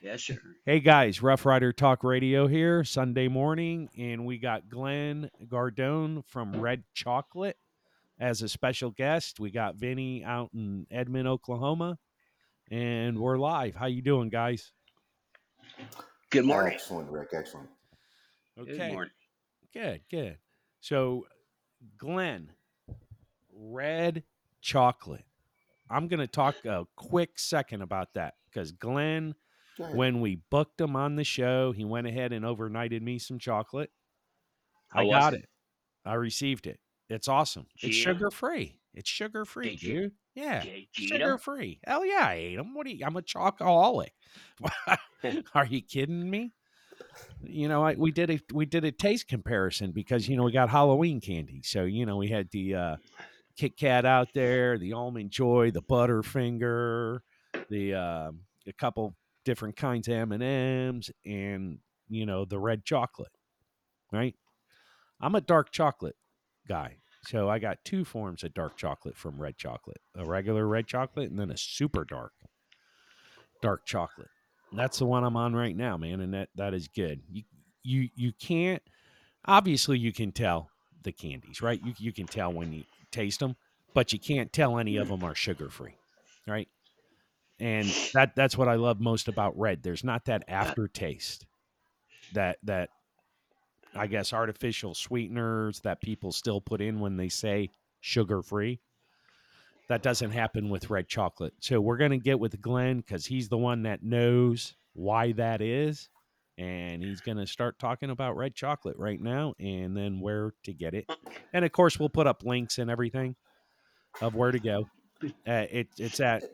Yes, sure. Hey guys, Rough Rider Talk Radio here, Sunday morning, and we got Glenn Gardone from Red Chocolate as a special guest. We got Vinny out in Edmond, Oklahoma, and we're live. How you doing, guys? Good morning. Excellent, Rick. Excellent. Okay, Good morning. good, good. So, Glenn, Red Chocolate. I'm going to talk a quick second about that because Glenn Go ahead. when we booked him on the show, he went ahead and overnighted me some chocolate. How I got it? it. I received it. It's awesome. It's sugar free. It's sugar free, Did you- dude. Yeah. Did you eat Sugar 'em? free. Hell yeah, I ate them. What are you? I'm a chocoholic. are you kidding me? You know, I, we did a we did a taste comparison because you know we got Halloween candy. So you know we had the uh, Kit Kat out there, the Almond Joy, the Butterfinger, the um a couple different kinds of M and you know the red chocolate. Right? I'm a dark chocolate guy, so I got two forms of dark chocolate from red chocolate: a regular red chocolate and then a super dark dark chocolate. That's the one I'm on right now, man, and that that is good. You you you can't obviously you can tell the candies, right? You you can tell when you taste them, but you can't tell any of them are sugar free, right? And that that's what I love most about red. There's not that aftertaste that that I guess artificial sweeteners that people still put in when they say sugar free. That doesn't happen with red chocolate. So we're going to get with Glenn because he's the one that knows why that is. And he's going to start talking about red chocolate right now and then where to get it. And of course, we'll put up links and everything of where to go. Uh, it, it's at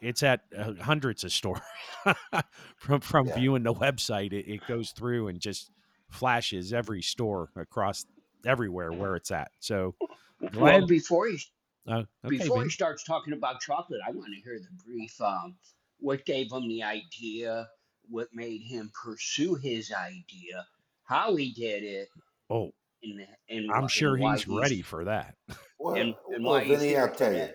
it's at uh, hundreds of stores from from Yeah. viewing the website it, it goes through and just flashes every store across everywhere where it's at so Well, Glenn, before he uh, okay, before Vin. he starts talking about chocolate, I want to hear the brief. Um, what gave him the idea? What made him pursue his idea? How he did it? oh And, and i'm why- sure and why he's ready for that well, And- and well why Vinny, I'll tell you. today.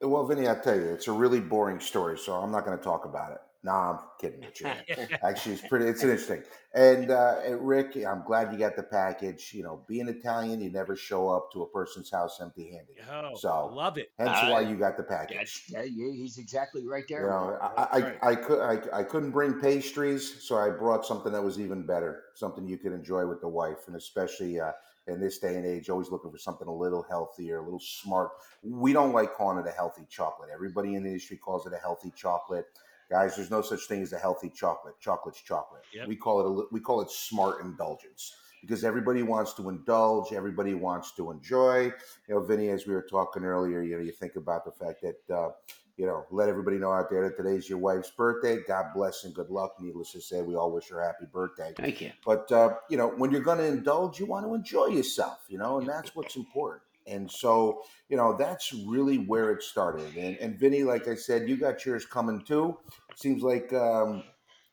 Well, Vinny, I'll tell you, it's a really boring story, so I'm not going to talk about it. No, I'm kidding with you. Actually, it's pretty. It's interesting. And, uh, and Rick, I'm glad you got the package. You know, being Italian, you never show up to a person's house empty-handed. oh So, love it Hence Uh, why you got the package. Yeah, yeah, he's exactly right You there. know, I, That's I, right. I, could I, I couldn't bring pastries, so I brought something that was even better, something you could enjoy with the wife, and especially uh, in this day and age, always looking for something a little healthier, a little smart. We don't like calling it a healthy chocolate. Everybody in the industry calls it a healthy chocolate. Guys, there's no such thing as a healthy chocolate. Chocolate's chocolate. Yep. We call it a, we call it smart indulgence because everybody wants to indulge, everybody wants to enjoy. You know, Vinny, as we were talking earlier, you know, you think about the fact that. Uh, you know, let everybody know out there that today's your wife's birthday. God bless and good luck. Needless to say, we all wish her a happy birthday. Thank you. But uh, you know, when you're going to indulge, you want to enjoy yourself, you know, and that's what's important. And so, you know, that's really where it started. And, and Vinny, like I said, you got yours coming too. Seems like um,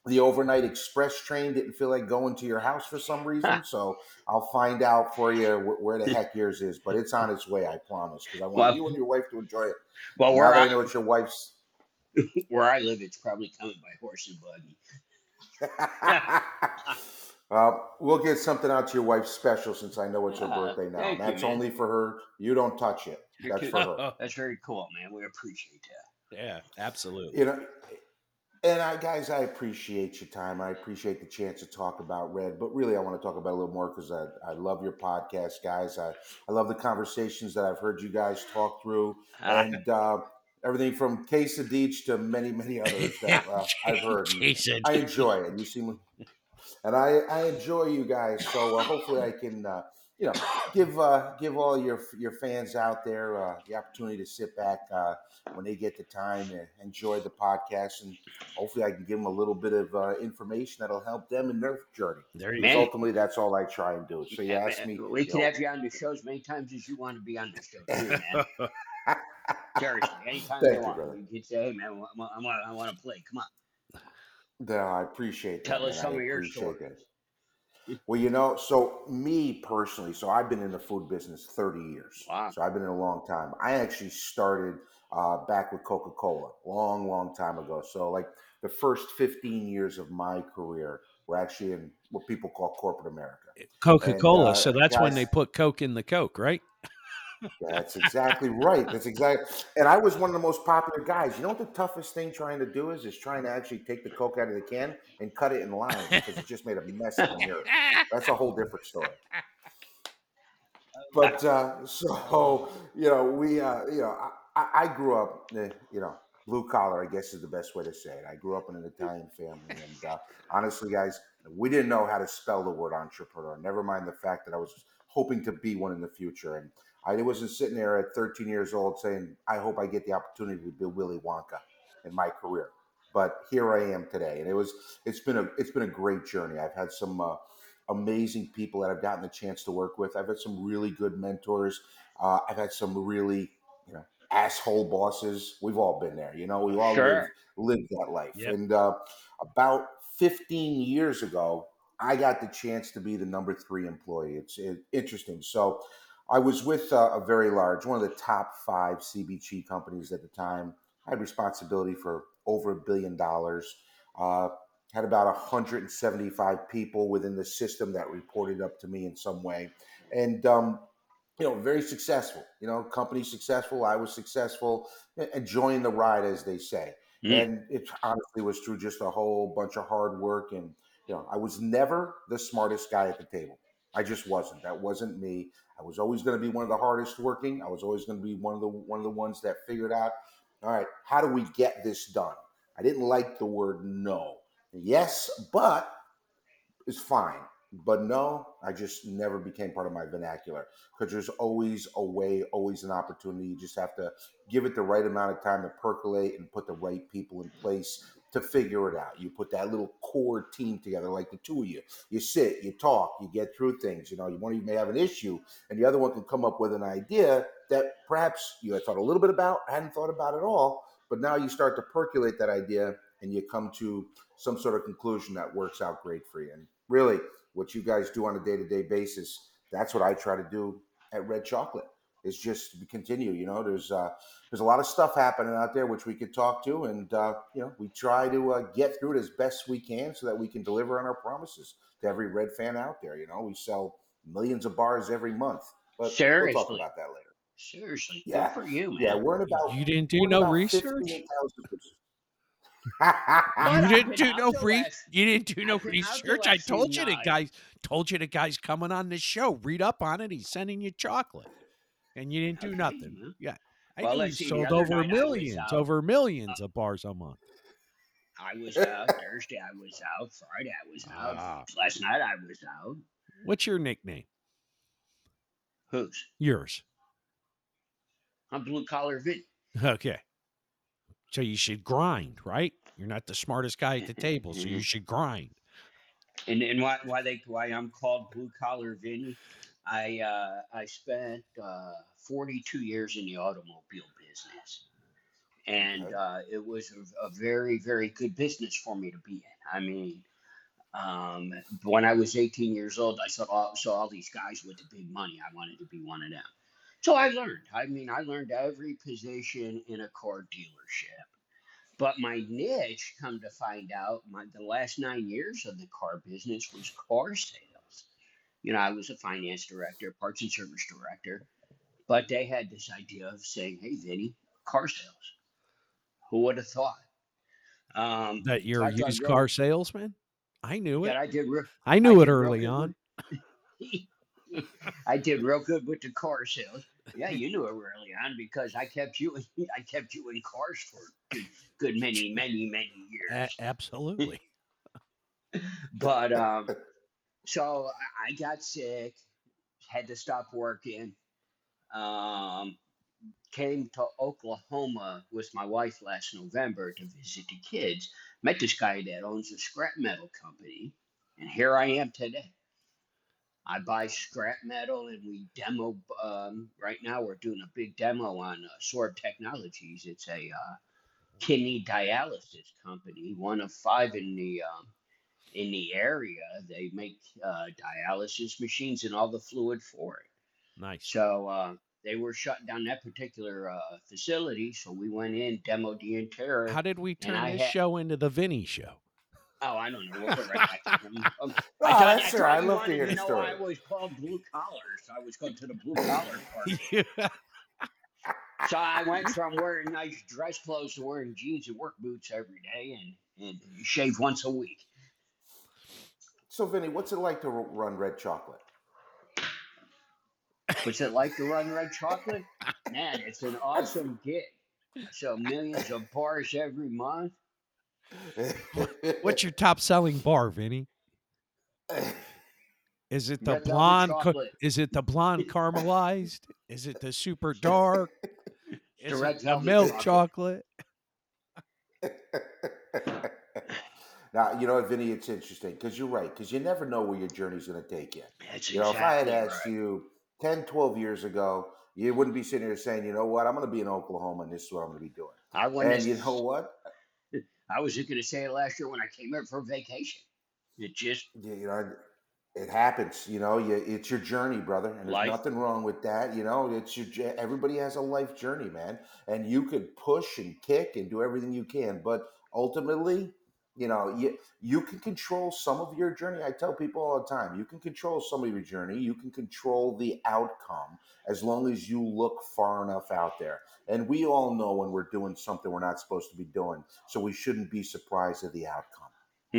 the overnight express train didn't feel like going to your house for some reason. So I'll find out for you where the heck yours is. But it's on its way, I promise, because I want Well- you and your wife to enjoy it. Well, where that I I, know it's your wife's. where I live, it's probably coming by horse and buggy. uh, we'll get something out to your wife special since I know it's her Uh, birthday now. thank you, That's only for her. You don't touch it. That's for her. That's very cool, man. We appreciate that. yeah absolutely You know, and I, guys, I appreciate your time. I appreciate the chance to talk about Red, but really, I want to talk about it a little more because I, I love your podcast, guys. I, I love the conversations that I've heard you guys talk through, and uh, everything from Quesadich to many, many others that uh, I've heard. And I enjoy it. You seem, and I, I enjoy you guys. So uh, hopefully, I can, uh, you know, give uh, give all your your fans out there uh, the opportunity to sit back uh, when they get the time and enjoy the podcast, and hopefully, I can give them a little bit of uh, information that'll help them in their journey. there you Man. Because ultimately, that's all I try and do. So you Yeah, ask man, me, We you can know, have you on the show as many times as you want to be on the show, too, man. Seriously, anytime Thank you you, want. brother. You can say, hey, man, I want, I want, I want to play. Come on. No, I appreciate that. Tell us man. some I of your appreciate story. That. Well, you know, so me personally, so I've been in the food business 30 years. Wow. So I've been in a long time. I actually started uh, back with Coca Cola, long, long time ago. So, like, the first 15 years of my career were actually in what people call corporate America. Coca Cola. uh, so that's when they put Coke in the Coke, right? That's exactly right. That's exactly. And I was one of the most popular guys. You know what the toughest thing trying to do is? Is trying to actually take the Coke out of the can and cut it in lines because it just made a mess in mirror. That's a whole different story. But uh, so you know, we uh, you know, I, I I grew up, eh, you know, blue collar. I guess is the best way to say it. I grew up in an Italian family, and uh, honestly, guys, we didn't know how to spell the word entrepreneur. Never mind the fact that I was hoping to be one in the future, and I wasn't sitting there at 13 years old saying, "I hope I get the opportunity to be Willy Wonka in my career." But here I am today, and it was it's been a it's been a great journey. I've had some uh, amazing people that I've gotten the chance to work with. I've had some really good mentors. Uh, I've had some really you know asshole bosses. We've all been there, you know. We've all Sure. lived, lived that life. Yep. And uh, about 15 years ago, I got the chance to be the number three employee. It's it, interesting. So I was with uh, a very large, one of the top five CPG companies at the time. I had responsibility for over a billion dollars. Uh, had about 175 people within the system that reported up to me in some way, and um, you know, very successful. You know, company successful. I was successful, enjoying the ride, as they say. Mm. And it honestly was through just a whole bunch of hard work. And you know, I was never the smartest guy at the table. I just wasn't. That wasn't me. I was always going to be one of the hardest working. I was always going to be one of the one of the ones that figured out, all right, how do we get this done? I didn't like the word no. Yes, but is fine. But no, I just never became part of my vernacular because there's always a way, always an opportunity. You just have to give it the right amount of time to percolate and put the right people in place to figure it out. You put that little core team together, like the two of you. You sit, you talk, you get through things. You know, one of you may have an issue, and the other one can come up with an idea that perhaps you had thought a little bit about, hadn't thought about at all, but now you start to percolate that idea and you come to some sort of conclusion that works out great for you. And really, what you guys do on a day to day basis, that's what I try to do at Red Chocolate. Is just to continue. You know, there's uh, there's a lot of stuff happening out there which we could talk to, and uh, you know, we try to uh, get through it as best we can so that we can deliver on our promises to every Red fan out there. You know, we sell millions of bars every month, but we'll talk about that later. Seriously, Yeah. good for you, man. Yeah, we're in about You didn't do no research. You didn't do no the re- last- You didn't do no I've been out the research. I told you the night. guys told you the guy's coming on this show. Read up on it. He's sending you chocolate, and you didn't do Okay, nothing. well. Yeah, I Well, let's see, sold over millions, over millions of bars a month. I was out Thursday. I was out Friday. I was out Ah. last night. I was out. What's your nickname? Who's? Yours. I'm blue collar Vin. Okay. So you should grind, right? You're not the smartest guy at the table, so you should grind. And and why why they why I'm called blue collar Vinny? I uh, I spent uh, 42 years in the automobile business, and Okay. uh, it was a, a very very good business for me to be in. I mean, um, when I was 18 years old, I saw all, saw all these guys with the big money. I wanted to be one of them. So I learned. I mean, I learned every position in a car dealership. But my niche, come to find out, my the last nine years of the car business was car sales. You know, I was a finance director, parts and service director, but they had this idea of saying, "Hey, Vinny, car sales." Who would have thought? Um, That you're a used car salesman? I knew it. I did. Real, I knew it early on. with- I did real good with the car sales. Yeah, you knew it early on because I kept you. I kept you in cars for good, good many, many, many years. A- absolutely. but um, so I- got sick, had to stop working. Um, came to Oklahoma with my wife last November to visit the kids. Met this guy that owns a scrap metal company, and here I am today. I buy scrap metal, and we demo. Um, right now, we're doing a big demo on uh, Sorb Technologies. It's a uh, kidney dialysis company, one of five in the um, in the area. They make uh, dialysis machines and all the fluid for it. Nice. So uh, they were shutting down that particular uh, facility, so we went in, demoed the interior. How did we turn I this had- show into the Vinny show? Oh, I don't know. We'll right back to them. Um, Oh, I thought, that's I all right. I thought you love to hear the story. why I was called blue collar, so I was going to the blue collar part. Yeah. So I went from wearing nice dress clothes to wearing jeans and work boots every day and, and shave once a week. So, Vinny, what's it like to run Red Chocolate? What's it like to run red chocolate? Man, it's an awesome gig. So millions of bars every month. What's your top selling bar, Vinny? Is it the Red blonde? ca- chocolate. is it the blonde caramelized? Is it the super dark? The Is red it the milk chocolate. chocolate? now, you know what, Vinny, it's interesting because you're right, because you never know where your journey's going to take you. That's You know, if I had asked right. you 10, 12 years ago, you wouldn't be sitting here saying, you know what, I'm going to be in Oklahoma and this is what I'm going to be doing. I went And you know what? I was going to say it last year when I came here for vacation. It just You you know, it happens. You know, you, it's your journey, brother, and there's Life. nothing wrong with that. You know, it's your everybody has a life journey, man, and you could push and kick and do everything you can, but ultimately, you know, you you can control some of your journey. I tell people all the time, you can control some of your journey. You can control the outcome as long as you look far enough out there. And we all know when we're doing something we're not supposed to be doing, so we shouldn't be surprised at the outcome.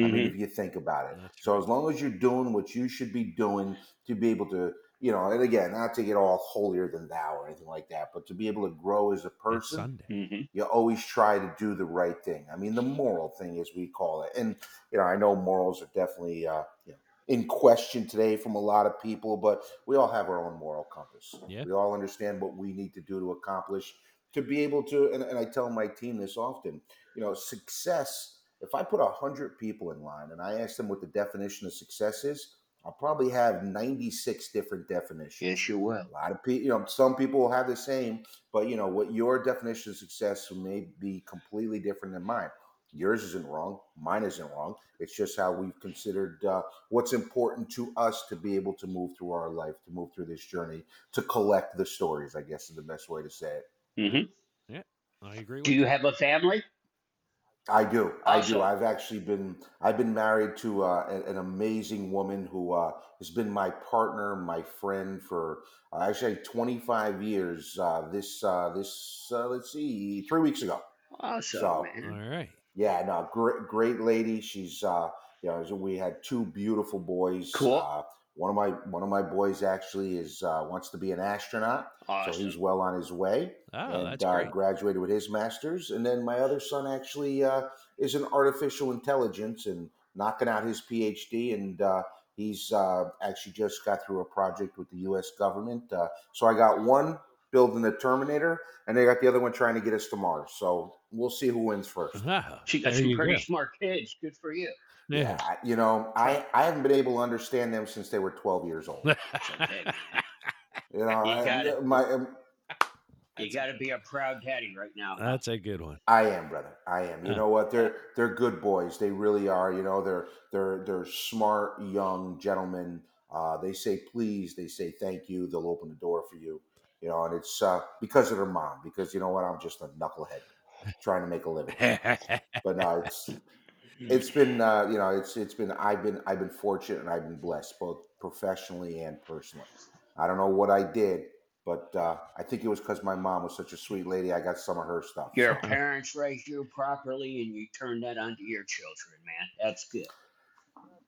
I Mm-hmm. mean, if you think about it. So as long as you're doing what you should be doing to be able to, you know, and again, not to get all holier than thou or anything like that, but to be able to grow as a person, Sunday. hmm you always try to do the right thing. I mean, the moral thing, as we call it. And you know, I know morals are definitely uh, you know, in question today from a lot of people, but we all have our own moral compass. Yeah. We all understand what we need to do to accomplish to be able to. And, and I tell my team this often. You know, success. If I put a hundred people in line and I ask them what the definition of success is, I'll probably have ninety-six different definitions. Yes, you will. A lot of people, you know, some people will have the same, but you know what your definition of success may be completely different than mine. Yours isn't wrong, mine isn't wrong. It's just how we've considered uh, what's important to us to be able to move through our life, to move through this journey, to collect the stories. I guess is the best way to say it. Mm-hmm. Yeah, I agree with Do you have a family? I do. I Awesome. do. I've actually been I've been married to uh, an, an amazing woman who uh, has been my partner, my friend for uh, actually 25 years. Uh, this uh, this uh, let's see, three weeks ago. Awesome, So- All man. right. Yeah, no, great great lady. She's uh, you know, we had two beautiful boys. Cool. One of my one of my boys actually is uh, wants to be an astronaut, so he's well on his way Oh, and that's uh, great. graduated with his master's. And then my other son actually uh, is in artificial intelligence and knocking out his PhD. And uh, he's uh, actually just got through a project with the U.S. government. Uh, so I got one building the Terminator, and they got the other one trying to get us to Mars. So we'll see who wins first. She got there some pretty go. smart kids. Good for you. Yeah. I- you know, I, I haven't been able to understand them since they were 12 years old. okay. You know, You I- got it. my um, You got to be a proud daddy right now. That's a good one. I am, brother. I am. You Yeah. know what? They're they're good boys. They really are. You know, they're they're they're smart young gentlemen. Uh, they say please. They say thank you. They'll open the door for you. You know, and it's uh, because of their mom. Because you know what? I'm just a knucklehead trying to make a living. But no, it's it's been uh, you know it's it's been I've been I've been fortunate and I've been blessed both professionally and personally. I don't know what I did, but uh, I think it was because my mom was such a sweet lady. I got some of her stuff. Your parents raised you properly, and you turned that onto your children, man. That's good.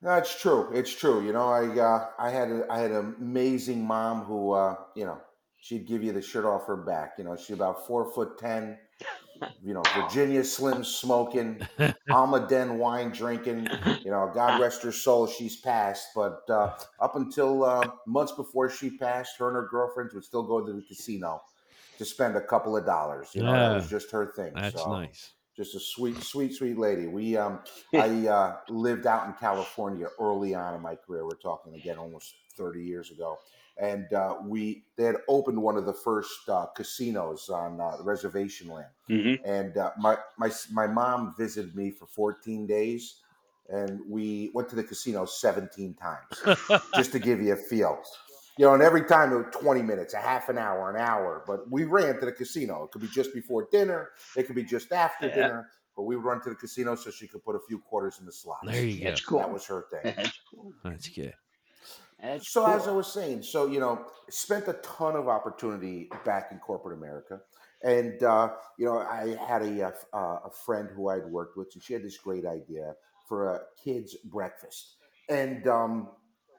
That's true. It's true. You know, I uh, I had a, I had an amazing mom who uh, you know she'd give you the shirt off her back. You know, she's about four foot ten. You know, Virginia Slim smoking, Almaden wine drinking. You know, God rest her soul. She's passed, but uh, up until uh, months before she passed, her and her girlfriends would still go to the casino to spend a couple of dollars. You know, that was just her thing. That's so nice. just a sweet, sweet, sweet lady. We, um, I uh, lived out in California early on in my career. We're talking again almost 30 years ago, and uh, we they had opened one of the first uh, casinos on uh, the reservation land. Mm-hmm. And uh, my my my mom visited me for 14 days, and we went to the casino 17 times just to give you a feel. you know, and every time it was 20 minutes, a half an hour, an hour. But we ran to the casino. It could be just before dinner, it could be just after Yeah. dinner. But we would run to the casino so she could put a few quarters in the slots. There you go. That's cool. That was her thing. That's cool. That's good. That's So as I was saying, so you know, spent a ton of opportunity back in corporate America, and uh, you know, I had a, uh, uh, a friend who I'd worked with, and she had this great idea for a kids breakfast, and um,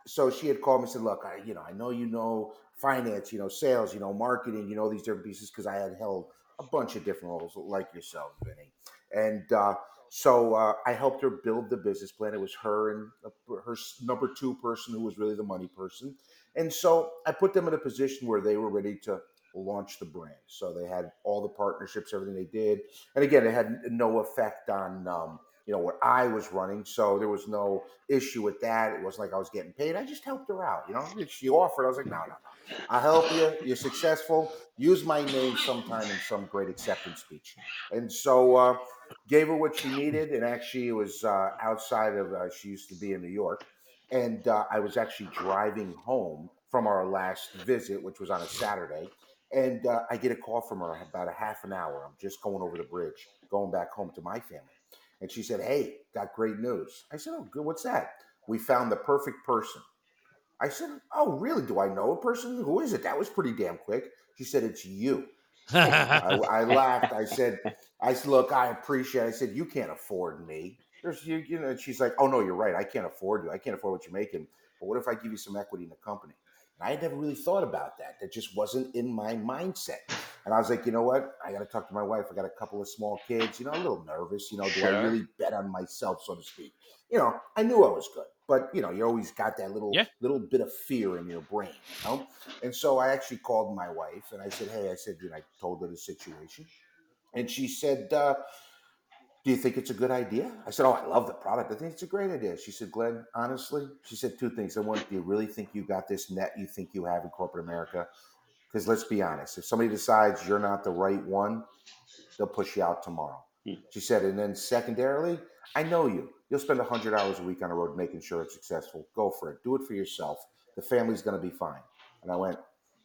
so she had called me and said, "Look, I you know, I know you know finance, you know, sales, you know, marketing, you know, these different pieces because I had held a bunch of different roles like yourself, Vinny, and." Uh, so uh, I helped her build the business plan. It was her and uh, her number two person who was really the money person. And so I put them in a position where they were ready to launch the brand. So they had all the partnerships, everything they did. And again, it had no effect on um, you know what I was running. So there was no issue with that. It wasn't like I was getting paid. I just helped her out. You know, she offered. I was like, no, no, no. I'll help you. You're successful. Use my name sometime in some great acceptance speech. And so uh, gave her what she needed. And actually, it was uh, outside of. Uh, she used to be in New York and uh, I was actually driving home from our last visit, which was on a Saturday, and uh, I get a call from her about a half an hour. I'm just going over the bridge, going back home to my family, and she said, "Hey, got great news." I said, "Oh, good. What's that?" We found the perfect person. I said, "Oh, really? Do I know a person? Who is it? That was pretty damn quick." She said, "It's you." I, I laughed. I said, I said, look, I appreciate. It. I said, you can't afford me. There's you, you know. and She's like, oh no, you're right. I can't afford you. I can't afford what you're making. But what if I give you some equity in the company? And I had never really thought about that. That just wasn't in my mindset. And I was like, you know what? I got to talk to my wife. I got a couple of small kids. You know, a little nervous. You know, do I really bet on myself, so to speak? You know, I knew I was good, but you know, you always got that little Yeah. little bit of fear in your brain. You know. And so I actually called my wife and I said, Hey, I said, and I told her the situation. And she said, uh, Do you think it's a good idea? I said, Oh, I love the product. I think it's a great idea. She said, Glenn, honestly, she said two things. I want, do you really think you got this net you think you have in corporate America? Because let's be honest, if somebody decides you're not the right one, they'll push you out tomorrow. Hmm. She said, and then secondarily, I know you. You'll spend 100 hours a week on the road making sure it's successful. Go for it. Do it for yourself. The family's going to be fine. And I went,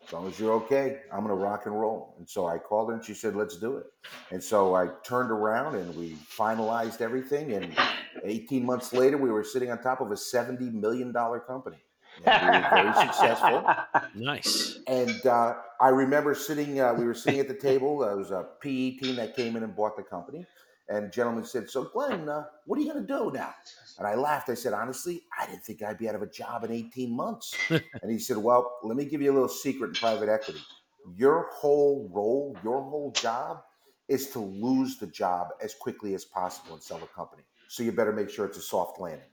as long as you're okay, I'm going to rock and roll. And so I called her and she said, let's do it. And so I turned around and we finalized everything. And 18 months later, we were sitting on top of a $70 million company. And we were very successful. nice. And uh, I remember sitting, uh, we were sitting at the table. There was a PE team that came in and bought the company. And the gentleman said, So, Glenn, uh, what are you going to do now? And I laughed. I said, Honestly, I didn't think I'd be out of a job in 18 months. and he said, Well, let me give you a little secret in private equity. Your whole role, your whole job is to lose the job as quickly as possible and sell the company. So you better make sure it's a soft landing.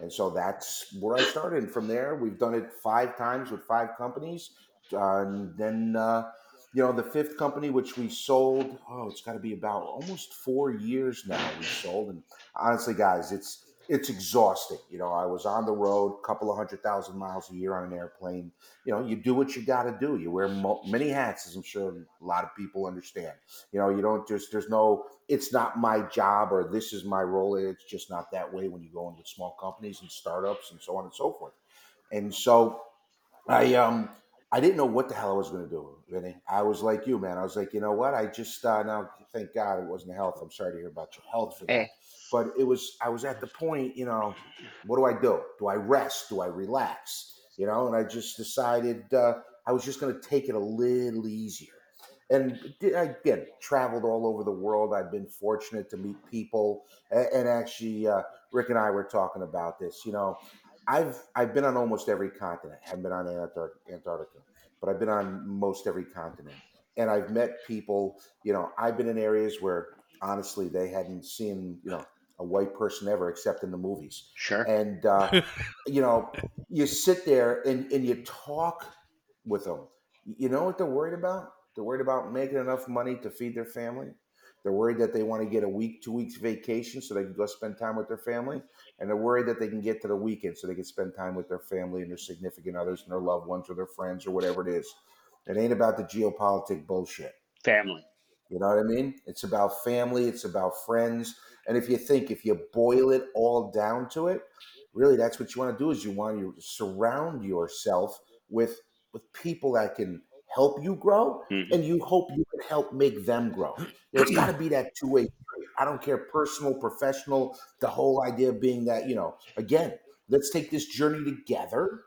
And so that's where I started. And from there, we've done it five times with five companies. Uh, and then, uh, you know, the fifth company, which we sold, oh, it's got to be about almost four years now we sold. And honestly, guys, it's it's exhausting. You know, I was on the road, a couple of hundred thousand miles a year on an airplane. You know, you do what you got to do. You wear mo- many hats, as I'm sure a lot of people understand. You know, you don't just, there's no, it's not my job or this is my role. It's just not that way when you go in with small companies and startups and so on and so forth. And so I, um, I didn't know what the hell I was going to do, Vinny. I was like you, man. I was like, you know what? I just uh, now, thank God, it wasn't health. I'm sorry to hear about your health. But it was, I was at the point, you know, what do I do? Do I rest? Do I relax? You know, and I just decided uh, I was just going to take it a little easier. And di- again, traveled all over the world. I've been fortunate to meet people, a- and actually, uh, Rick and I were talking about this. You know, I've I've been on almost every continent. I haven't been on Antarctica, but I've been on most every continent, and I've met people. You know, I've been in areas where honestly they hadn't seen you know a white person ever except in the movies, Sure. and uh, you know you sit there and, and you talk with them. You know what they're worried about? They're worried about making enough money to feed their family. They're worried that they want to get a week, two weeks vacation so they can go spend time with their family. And they're worried that they can get to the weekend so they can spend time with their family and their significant others and their loved ones or their friends or whatever it is. It ain't about the geopolitic bullshit. Family. You know what I mean? It's about family, it's about friends. And if you think if you boil it all down to it, really that's what you want to do is you want to surround yourself with with people that can help you grow, Mhm. and you hope you can help make them grow. It's got to be that two way street. I don't care, personal, professional. The whole idea being that you know, again, let's take this journey together.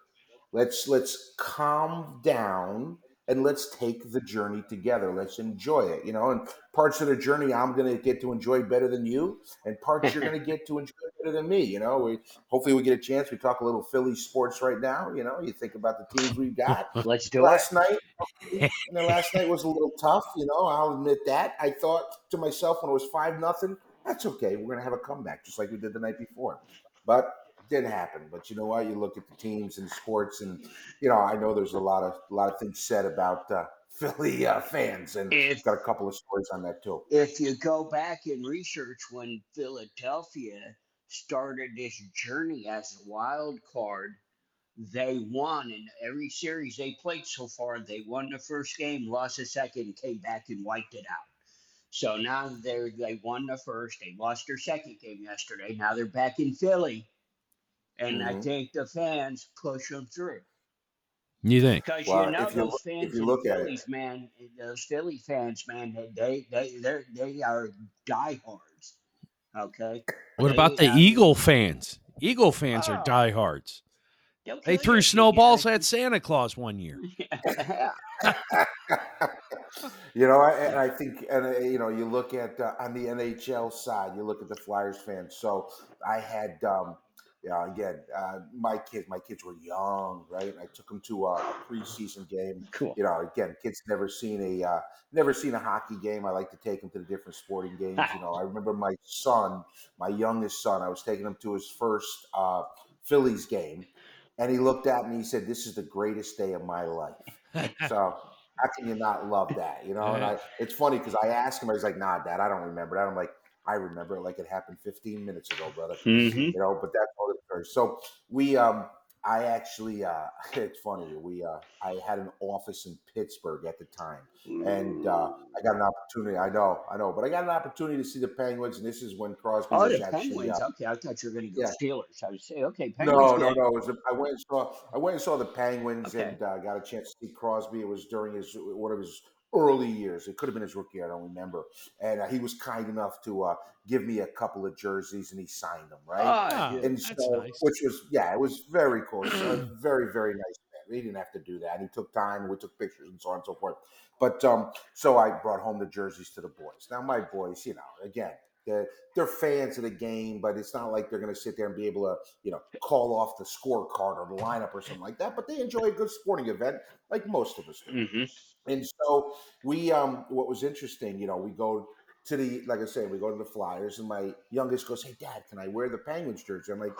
Let's let's calm down and let's take the journey together. Let's enjoy it. You know, and parts of the journey I'm going to get to enjoy better than you, and parts you're going to get to enjoy better than me. You know, we hopefully we get a chance. We talk a little Philly sports right now. You know, you think about the teams we've got. Let's do it. last night, and then last night was a little tough. You know, I'll admit that. I thought to myself when it was five nothing, that's okay. We're gonna have a comeback just like we did the night before, but didn't happen. But you know what? You look at the teams and sports, and you know, I know there's a lot of a lot of things said about uh, Philly uh, fans, and If- got a couple of stories on that too. if you go back and research when Philadelphia started this journey as a wild card, they won in every series they played so far. They won the first game, lost the second, came back and wiped it out. So now they they won the first. They lost their second game yesterday. Now they're back in Philly, and I Mhm. think the fans push them through. You think? Because Well, you know if you those look- fans you in look at it- man, those Philly fans, man, they they they they are diehards. Okay. What They, about the uh, Eagle fans? Eagle fans are Oh. diehards. they'll They threw you snowballs get at Santa Claus one year. you know, I, and I think, and uh, you know, you look at uh, on the NHL side, you look at the Flyers fans. So I had, um, yeah, again, uh, my kids, my kids were young, right? I took them to a, a preseason game. cool. You know, again, kids never seen a uh, never seen a hockey game. I like to take them to the different sporting games. You know, I remember my son, my youngest son, I was taking him to his first uh, Phillies game, and he looked at me. He said, "This is the greatest day of my life." So how can you not love that? You know, and I it's funny because I asked him, I was like, nah, dad, I don't remember that. I'm like, I remember it like it happened 15 minutes ago, brother. Mm-hmm. You know, but that's all it occurs. So we um I actually uh it's funny, we uh I had an office in Pittsburgh at the time. And uh I got an opportunity, I know, I know, but I got an opportunity to see the Penguins, and this is when Crosby Oh, was the actually Penguins. uh, Okay, I thought you were going to go yeah. Steelers. I would say, okay, Penguins. no, no, no. It was a, I went and saw I went and saw the Penguins Okay. and uh, got a chance to see Crosby. It was during his one of his early years. It could have been his rookie. year, I don't remember. And uh, he was kind enough to uh, give me a couple of jerseys, and he signed them. Right. Ah, Oh, and that's so, nice. which was yeah, it was very cool. It's a very very nice man. He didn't have to do that. He took time. We took pictures and so on and so forth. But um, so I brought home the jerseys to the boys. Now my boys, you know, again. They're, they're fans of the game, but it's not like they're going to sit there and be able to, you know, call off the scorecard or the lineup or something like that. But they enjoy a good sporting event, like most of us do. Mhm. And so we, um, what was interesting, you know, we go to the, like I said, we go to the Flyers, and my youngest goes, "Hey, Dad, can I wear the Penguins jersey?" I'm like,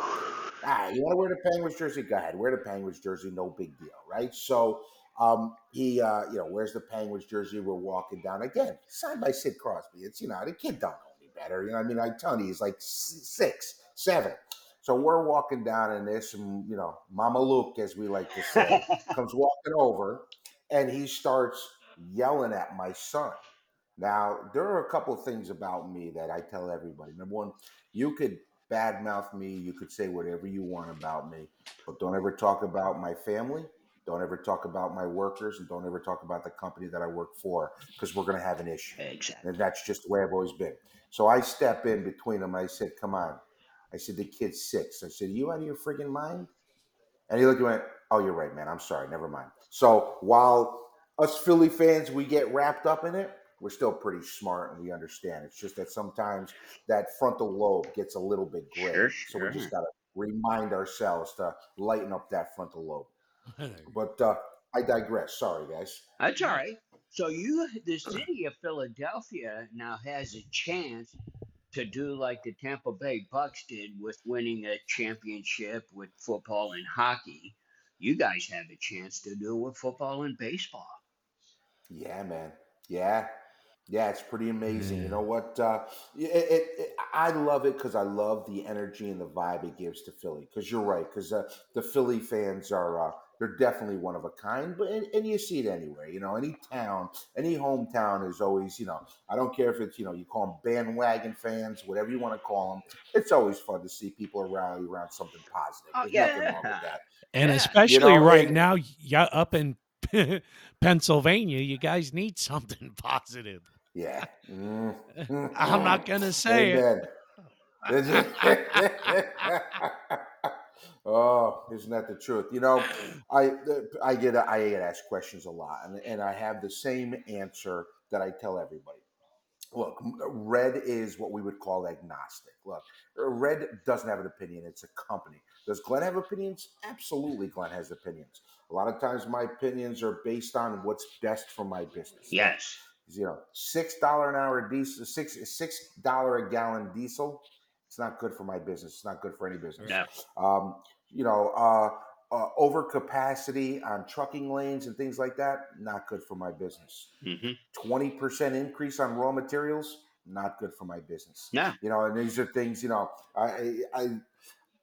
"Ah, you want to wear the Penguins jersey? Go ahead, wear the Penguins jersey, no big deal, right?" So um, he, uh, you know, wears the Penguins jersey. We're walking down again, signed by Sid Crosby. It's you know, the kid don't know better. You know, I mean, I tell you, he's like six, seven. So we're walking down and there's and you know, Mama Luke, as we like to say, comes walking over and he starts yelling at my son. Now, there are a couple of things about me that I tell everybody. Number one, you could badmouth me, you could say whatever you want about me, but don't ever talk about my family. Don't ever talk about my workers, and don't ever talk about the company that I work for because we're going to have an issue. Exactly. And that's just the way I've always been. So I step in between them. I said, Come on. I said, The kid's six. I said, Are you out of your friggin' mind? And he looked at me and went, Oh, you're right, man. I'm sorry. Never mind. So while us Philly fans, we get wrapped up in it, we're still pretty smart and we understand. It's just that sometimes that frontal lobe gets a little bit gray. Sure, So we just got to remind ourselves to lighten up that frontal lobe. But uh, I digress. Sorry, guys. That's all right. So you, the city of Philadelphia, now has a chance to do like the Tampa Bay Bucks did with winning a championship with football and hockey. You guys have a chance to do it with football and baseball. Yeah, man. Yeah. Yeah, it's pretty amazing. You know what? Uh, it, it, it, I love it because I love the energy and the vibe it gives to Philly. Because you're right. Because uh, the Philly fans are uh, they're definitely one of a kind. But and, and you see it anywhere. You know, any town, any hometown is always. You know, I don't care if it's you know you call them bandwagon fans, whatever you want to call them. It's always fun to see people rally around something positive. Oh, There's nothing wrong yeah. with that. And Yeah. especially know, right and- now, yeah, up in Pennsylvania, you guys need something positive. Yeah. Mm. I'm not gonna say it. Oh, isn't that the truth? You know, I I get I get asked questions a lot, and, and I have the same answer that I tell everybody. Look, Red is what we would call agnostic. Look, Red doesn't have an opinion; it's a company. Does Glenn have opinions? Absolutely, Glenn has opinions. A lot of times, my opinions are based on what's best for my business. Yes. You know, six dollar an hour diesel, six six dollar a gallon diesel it's not good for my business. It's not good for any business. No. Um, you know, uh, uh, overcapacity on trucking lanes and things like that, not good for my business. hmm 20% increase on raw materials, not good for my business. Yeah. You know, and these are things, you know, I, I, I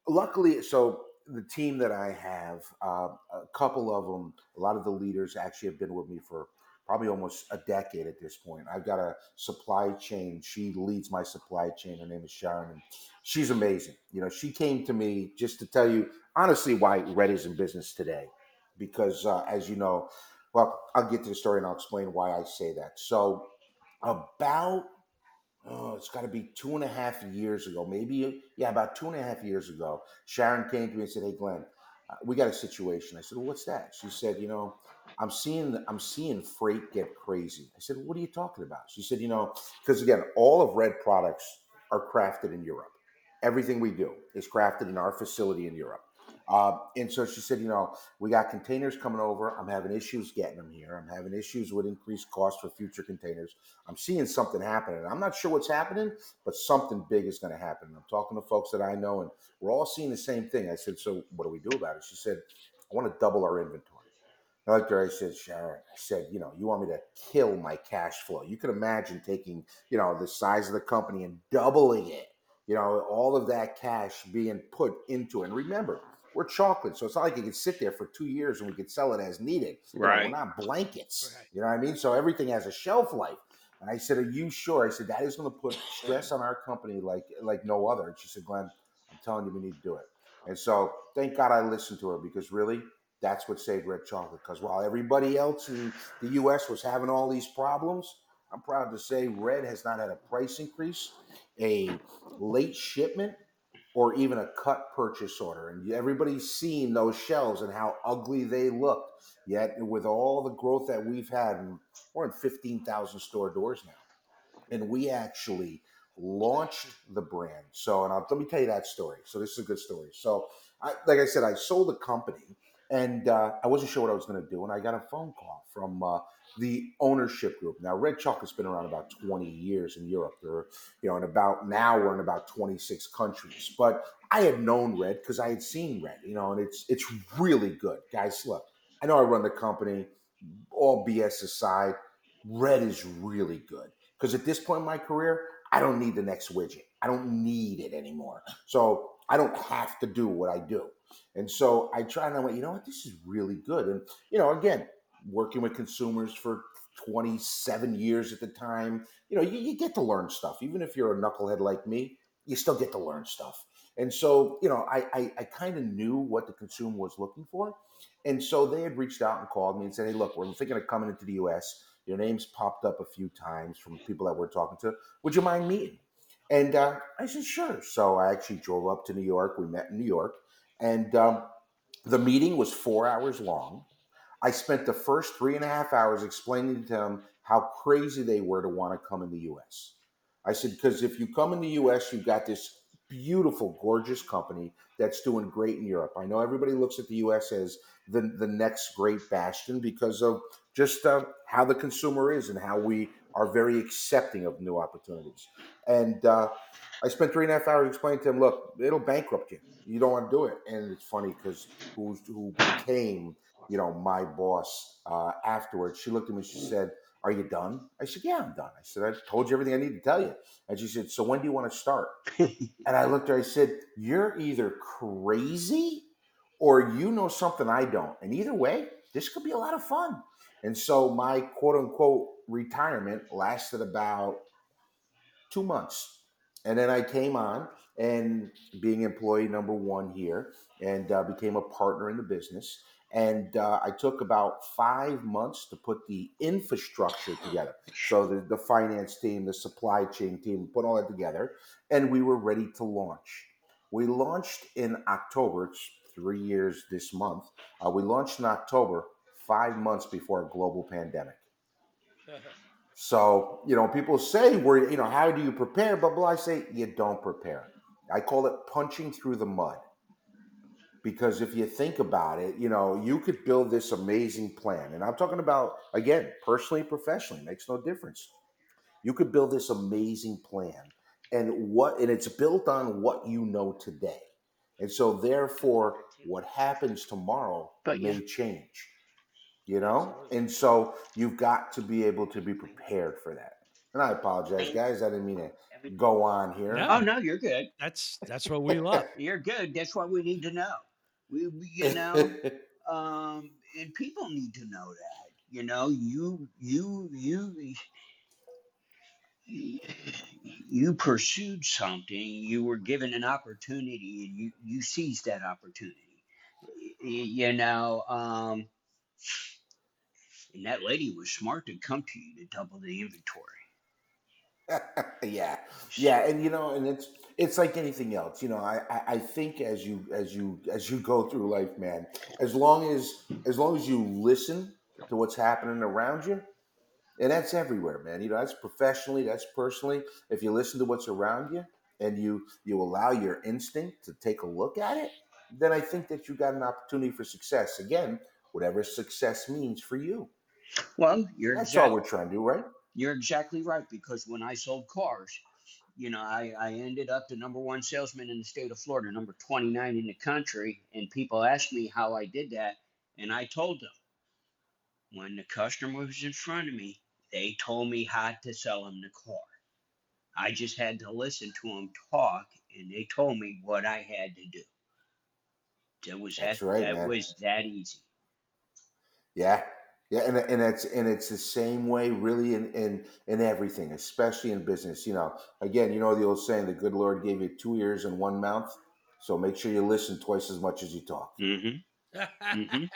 luckily, so the team that I have, uh, a couple of them, a lot of the leaders actually have been with me for probably almost a decade at this point. I've got a supply chain. She leads my supply chain. Her name is Sharon, and she's amazing. You know, she came to me just to tell you honestly why Red is in business today, because uh, as you know, well, I'll get to the story and I'll explain why I say that. So, about oh, it's got to be two and a half years ago, maybe yeah, about two and a half years ago. Sharon came to me and said, "Hey, Glenn." Uh, we got a situation. I said, well, "What's that?" She said, "You know, I'm seeing I'm seeing freight get crazy. I said, "What are you talking about?" She said, "You know, because again, all of Red products are crafted in Europe. Everything we do is crafted in our facility in Europe." Uh, and so she said, "You know, we got containers coming over. I'm having issues getting them here. I'm having issues with increased costs for future containers. I'm seeing something happening. I'm not sure what's happening, but something big is going to happen." And I'm talking to folks that I know, and we're all seeing the same thing. I said, "So what do we do about it?" She said, "I want to double our inventory." I looked at her, I said, Sharon, I said, you know, you want me to kill my cash flow. You can imagine taking, you know, the size of the company and doubling it, you know, all of that cash being put into it. And remember, we're chocolate, so it's not like it could sit there for two years and we could sell it as needed. You know, Right. we're not blankets. Right. You know what I mean? So everything has a shelf life. And I said, Are you sure? I said, That is going to put stress on our company like like no other. And she said, Glenn, I'm telling you, we need to do it. And so thank God I listened to her because really, that's what saved Red Chocolate. Because while everybody else in the US was having all these problems, I'm proud to say Red has not had a price increase, a late shipment, or even a cut purchase order. And everybody's seen those shelves and how ugly they look. Yet, with all the growth that we've had, we're in 15,000 store doors now. And we actually launched the brand. So, and I'll, let me tell you that story. So, this is a good story. So, I, like I said, I sold a company and uh, I wasn't sure what I was going to do. And I got a phone call from uh, the ownership group. Now, Red Chocolate's been around about 20 years in Europe. They're, you know, and about now we're in about 26 countries. But I had known Red because I had seen Red, you know, and it's it's really good, guys. Look, I know I run the company. All BS aside, Red is really good because at this point in my career, I don't need the next widget. I don't need it anymore. So I don't have to do what I do. And so I try and I went, you know what, this is really good. And you know, again, working with consumers for 27 years at the time, you know, you, you get to learn stuff. Even if you're a knucklehead like me, you still get to learn stuff. And so, you know, I I, I kind of knew what the consumer was looking for. And so they had reached out and called me and said, Hey, look, we're thinking of coming into the US. Your name's popped up a few times from people that we're talking to. Would you mind meeting? And uh, I said, sure. So I actually drove up to New York. We met in New York. And um, the meeting was four hours long. I spent the first three and a half hours explaining to them how crazy they were to want to come in the US. I said, because if you come in the US, you've got this beautiful, gorgeous company that's doing great in Europe. I know everybody looks at the US as the, the next great bastion because of just uh, how the consumer is and how we are very accepting of new opportunities. And uh, I spent three and a half hours explaining to him, look, it'll bankrupt you. You don't want to do it. And it's funny because who, who became, you know, my boss uh, afterwards, she looked at me, she said, are you done? I said, yeah, I'm done. I said, I told you everything I need to tell you. And she said, so when do you want to start? and I looked at her, I said, you're either crazy or you know something I don't. And either way, this could be a lot of fun. And so my quote unquote retirement lasted about two months. And then I came on and being employee number one here and uh, became a partner in the business. And uh, I took about five months to put the infrastructure together. So the, the finance team, the supply chain team, put all that together, and we were ready to launch. We launched in October. It's three years this month. Uh, we launched in October, five months before a global pandemic. So, you know, people say, we're, you know, how do you prepare? But blah, I say, you don't prepare. I call it punching through the mud. Because if you think about it, you know, you could build this amazing plan. And I'm talking about, again, personally, professionally, makes no difference. You could build this amazing plan. And what and it's built on what you know today. And so therefore, what happens tomorrow But may yeah. change you know and so you've got to be able to be prepared for that and i apologize guys i didn't mean to go on here No. Oh no, you're good. That's that's what we love. You're good. That's what we need to know. We, we you know, um, and people need to know that. You know, you you you you pursued something. You were given an opportunity, and you you seized that opportunity. You know, um, and that lady was smart to come to you to double the inventory. yeah yeah and you know and it's it's like anything else you know I, I i think as you as you as you go through life man as long as as long as you listen to what's happening around you and that's everywhere man you know that's professionally that's personally. If you listen to what's around you and you you allow your instinct to take a look at it then i think that you got an opportunity for success. Again whatever success means for you. Well, you're that's all we're trying to do right? You're exactly right because when I sold cars, you know, I, I ended up the number one salesman in the state of Florida, number 29 in the country. And people asked me how I did that. And I told them when the customer was in front of me, they told me how to sell them the car. I just had to listen to them talk and they told me what I had to do. That was that, right, that man. was that easy. Yeah, yeah, and and it's and it's the same way, really, in in in everything, especially in business. You know, again, you know the old saying, "The good Lord gave you two ears and one mouth." So make sure you listen twice as much as you talk. Mm-hmm. hmm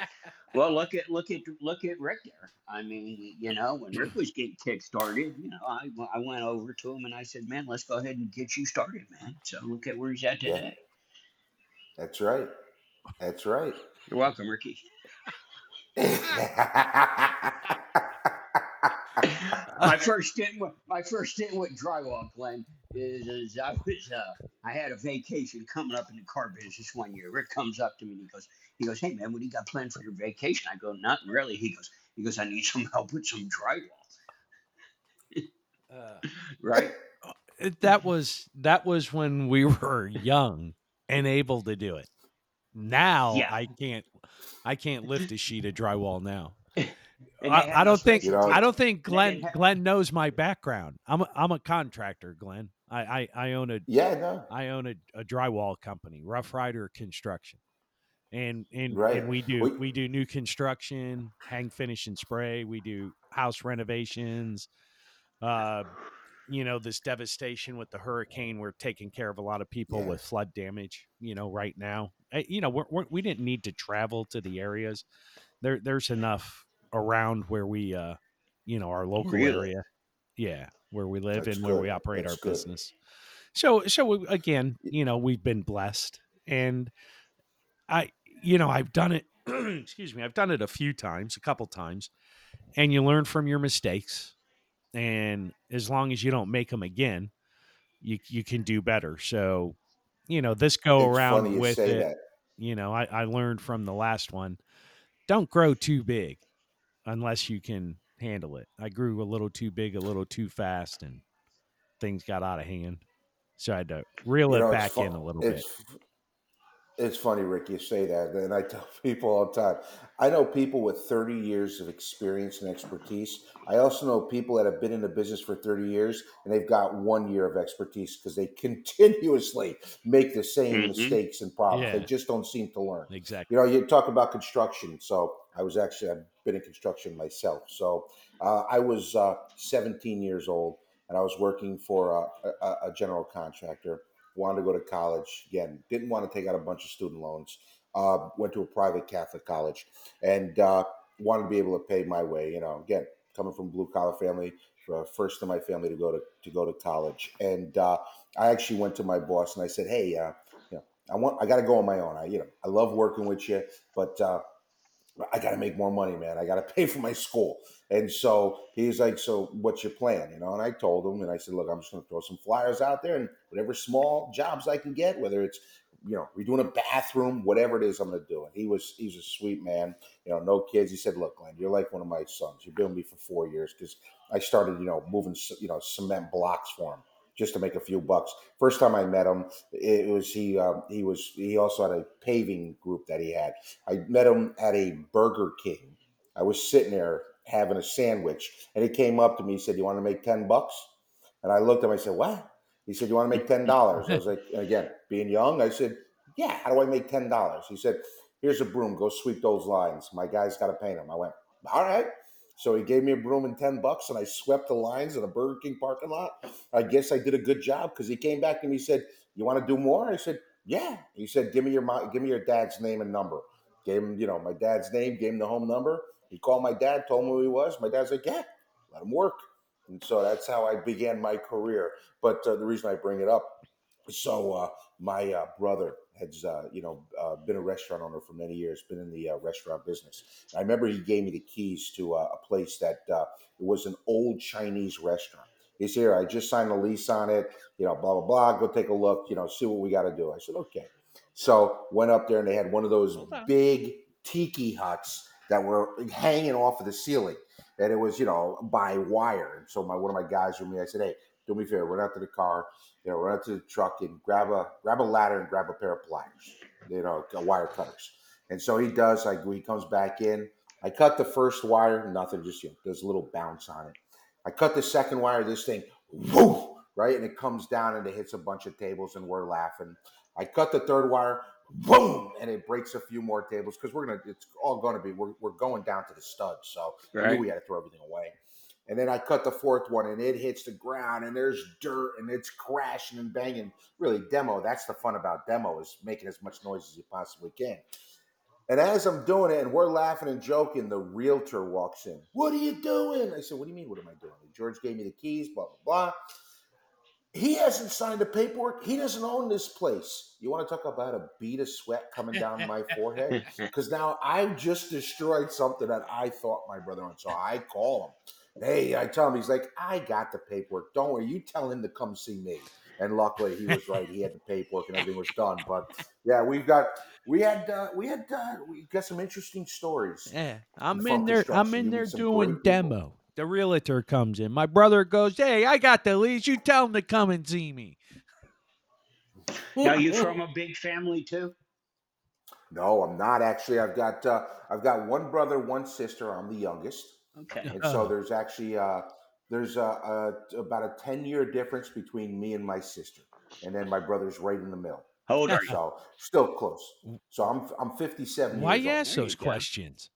Well, look at look at look at Rick there. I mean, you know, when Rick was getting kick started, you know, I I went over to him and I said, "Man, let's go ahead and get you started, man." So look at where he's at Yeah. today. That's right. That's right. You're welcome, Ricky. My first stint, with, my first stint with drywall, Glenn, is, is I was uh, I had a vacation coming up in the car business one year. Rick comes up to me and he goes, he goes, "Hey man, what do you got planned for your vacation?" I go, "Nothing really." He goes, he goes, "I need some help with some drywall." Uh, Right? that was that was when we were young and able to do it. Now Yeah. I can't I can't lift a sheet of drywall now. I, I don't think You know- I don't think Glenn have- Glenn knows my background. I'm a, I'm a contractor, Glenn. I, I, I own a yeah, no, I own a, a drywall company, Rough Rider Construction, and and Right. and we do We- we do new construction, hang, finish, and spray. We do house renovations. Uh, you know this devastation with the hurricane. We're taking care of a lot of people Yeah. with flood damage. You know, right now, Uh, you know, we're, we're, we didn't need to travel to the areas. There, there's enough around where we, uh, you know, our local Really? area. Yeah, where we live That's and where we operate That's our good. business. So, so we- again, you know, we've been blessed, and I, you know, I've done it. excuse me, I've done it a few times, a couple times, and you learn from your mistakes. And as long as you don't make them again, you you can do better. So, you know, this go it's around you with say it. that. You know, I, I learned from the last one. Don't grow too big unless you can handle it. I grew a little too big, a little too fast, and things got out of hand. So I had to reel You it know, it's back in a little bit. It's, It's funny, Rick, you say that, and I tell people all the time. I know people with 30 years of experience and expertise. I also know people that have been in the business for 30 years and they've got one year of expertise because they continuously make the same Mhm. mistakes and problems. They just don't seem to learn. Exactly. You know, you talk about construction. So I was actually I've been in construction myself. So uh, I was uh, 17 years old, and I was working for a, a, a general contractor. Wanted to go to college again. Didn't want to take out a bunch of student loans. uh, went to a private Catholic college, and uh, wanted to be able to pay my way. You know, again, coming from blue collar family, uh, first in my family to go to to go to college, and uh, I actually went to my boss and I said, "Hey, uh, you know, I want I got to go on my own. I you know I love working with you, but uh, I got to make more money, man. I got to pay for my school." And so he's like, "So what's your plan?" You know, and I told him, and I said, "Look, I'm just going to throw some flyers out there, and whatever small jobs I can get, whether it's you know, redoing a bathroom, whatever it is, I'm going to do it." He was he's a sweet man, you know, no kids. He said, "Look, Glenn, you're like one of my sons. You've been with me for four years because I started, you know, moving, you know, cement blocks for him." Just to make a few bucks. First time I met him, it was he. Um, he was. He also had a paving group that he had. I met him at a Burger King. I was sitting there having a sandwich, and he came up to me. He said, "You want to make ten bucks?" And I looked at him. I said, "What?" He said, "You want to make ten dollars?" I was like, again, being young, I said, "Yeah." How do I make ten dollars? He said, "Here's a broom. Go sweep those lines. My guy's got to paint them." I went, "All right." So he gave me a broom and ten bucks, and I swept the lines in a Burger King parking lot. I guess I did a good job because he came back to me. He said, "You want to do more?" I said, "Yeah." He said, "Give me your mo- give me your dad's name and number." Gave him, you know, my dad's name. Gave him the home number. He called my dad, told him who he was. My dad's like, "Yeah, let him work." And so that's how I began my career. But uh, the reason I bring it up, so uh, my uh, brother has, uh, you know, uh, been a restaurant owner for many years, been in the uh, restaurant business. I remember he gave me the keys to uh, a place that uh, it was an old Chinese restaurant. He said, "Here, I just signed a lease on it. You know, blah blah blah. Go take a look. You know, see what we got to do." I said, "Okay." So went up there and they had one of those Okay. big tiki huts that were hanging off of the ceiling, and it was you know by wire. And so my one of my guys with me, I said, "Hey, do me a favor, run out to the car, you know, run out to the truck and grab a grab a ladder and grab a pair of pliers, you know, wire cutters." And so he does. Like he comes back in. I cut the first wire, nothing, just you know, there's a little bounce on it. I cut the second wire. This thing, whoo, right, and it comes down and it hits a bunch of tables, and we're laughing. I cut the third wire, boom, and it breaks a few more tables because we're gonna. It's all gonna be. We're, we're going down to the studs, so I knew we had to throw everything away. And then I cut the fourth one, and it hits the ground, and there's dirt, and it's crashing and banging. Really, demo. That's the fun about demo is making as much noise as you possibly can. And as I'm doing it, and we're laughing and joking, the realtor walks in. What are you doing? I said, What do you mean? What am I doing? George gave me the keys. Blah blah blah. He hasn't signed the paperwork. He doesn't own this place. You want to talk about a bead of sweat coming down my forehead? Because now I just destroyed something that I thought my brother owned. So I call him. Hey, I tell him, he's like, I got the paperwork. Don't worry. You tell him to come see me. And luckily, he was right. He had the paperwork and everything was done. But yeah, we've got, we had, uh, we had, uh, we got some interesting stories. Yeah, I'm in there. I'm in there doing great people. demo. The realtor comes in. My brother goes, "Hey, I got the lease. You tell him to come and see me." Now you from a big family too? No, I'm not actually. I've got, uh, I've got one brother, one sister. I'm the youngest. Okay. and so Oh. there's actually uh, there's a, a, about a 10 year difference between me and my sister and then my brother's right in the middle How old are you? so still close so i'm i'm 57 Why years you old. ask those questions?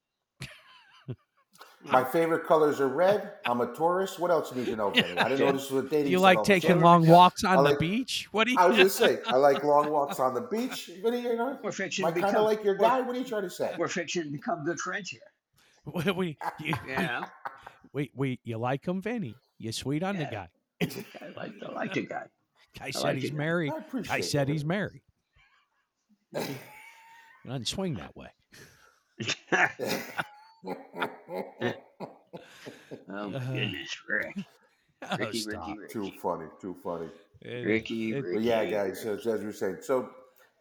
my favorite colors are red i'm a tourist what else do you need to know Vinny? i didn't know this was a dating Do you like all of a taking sudden. long walks I on the beach? What do you? i was just saying i like long walks on the beach Vinny, you know We're fixing i kind of like your guy what are you trying to say We're fixing to become good friends here. we, we, you, Yeah. wait, wait. You like him, Vinny? You sweet on the guy. I like I like the guy. Guy said like he's it. married. i appreciate Guy said it. he's married. It doesn't swing that way. Oh my Uh, goodness, Rick. Oh, Ricky, stop. Ricky, Ricky. too funny too funny It- Ricky, it- Ricky. Yeah, guys, so, as we were saying, so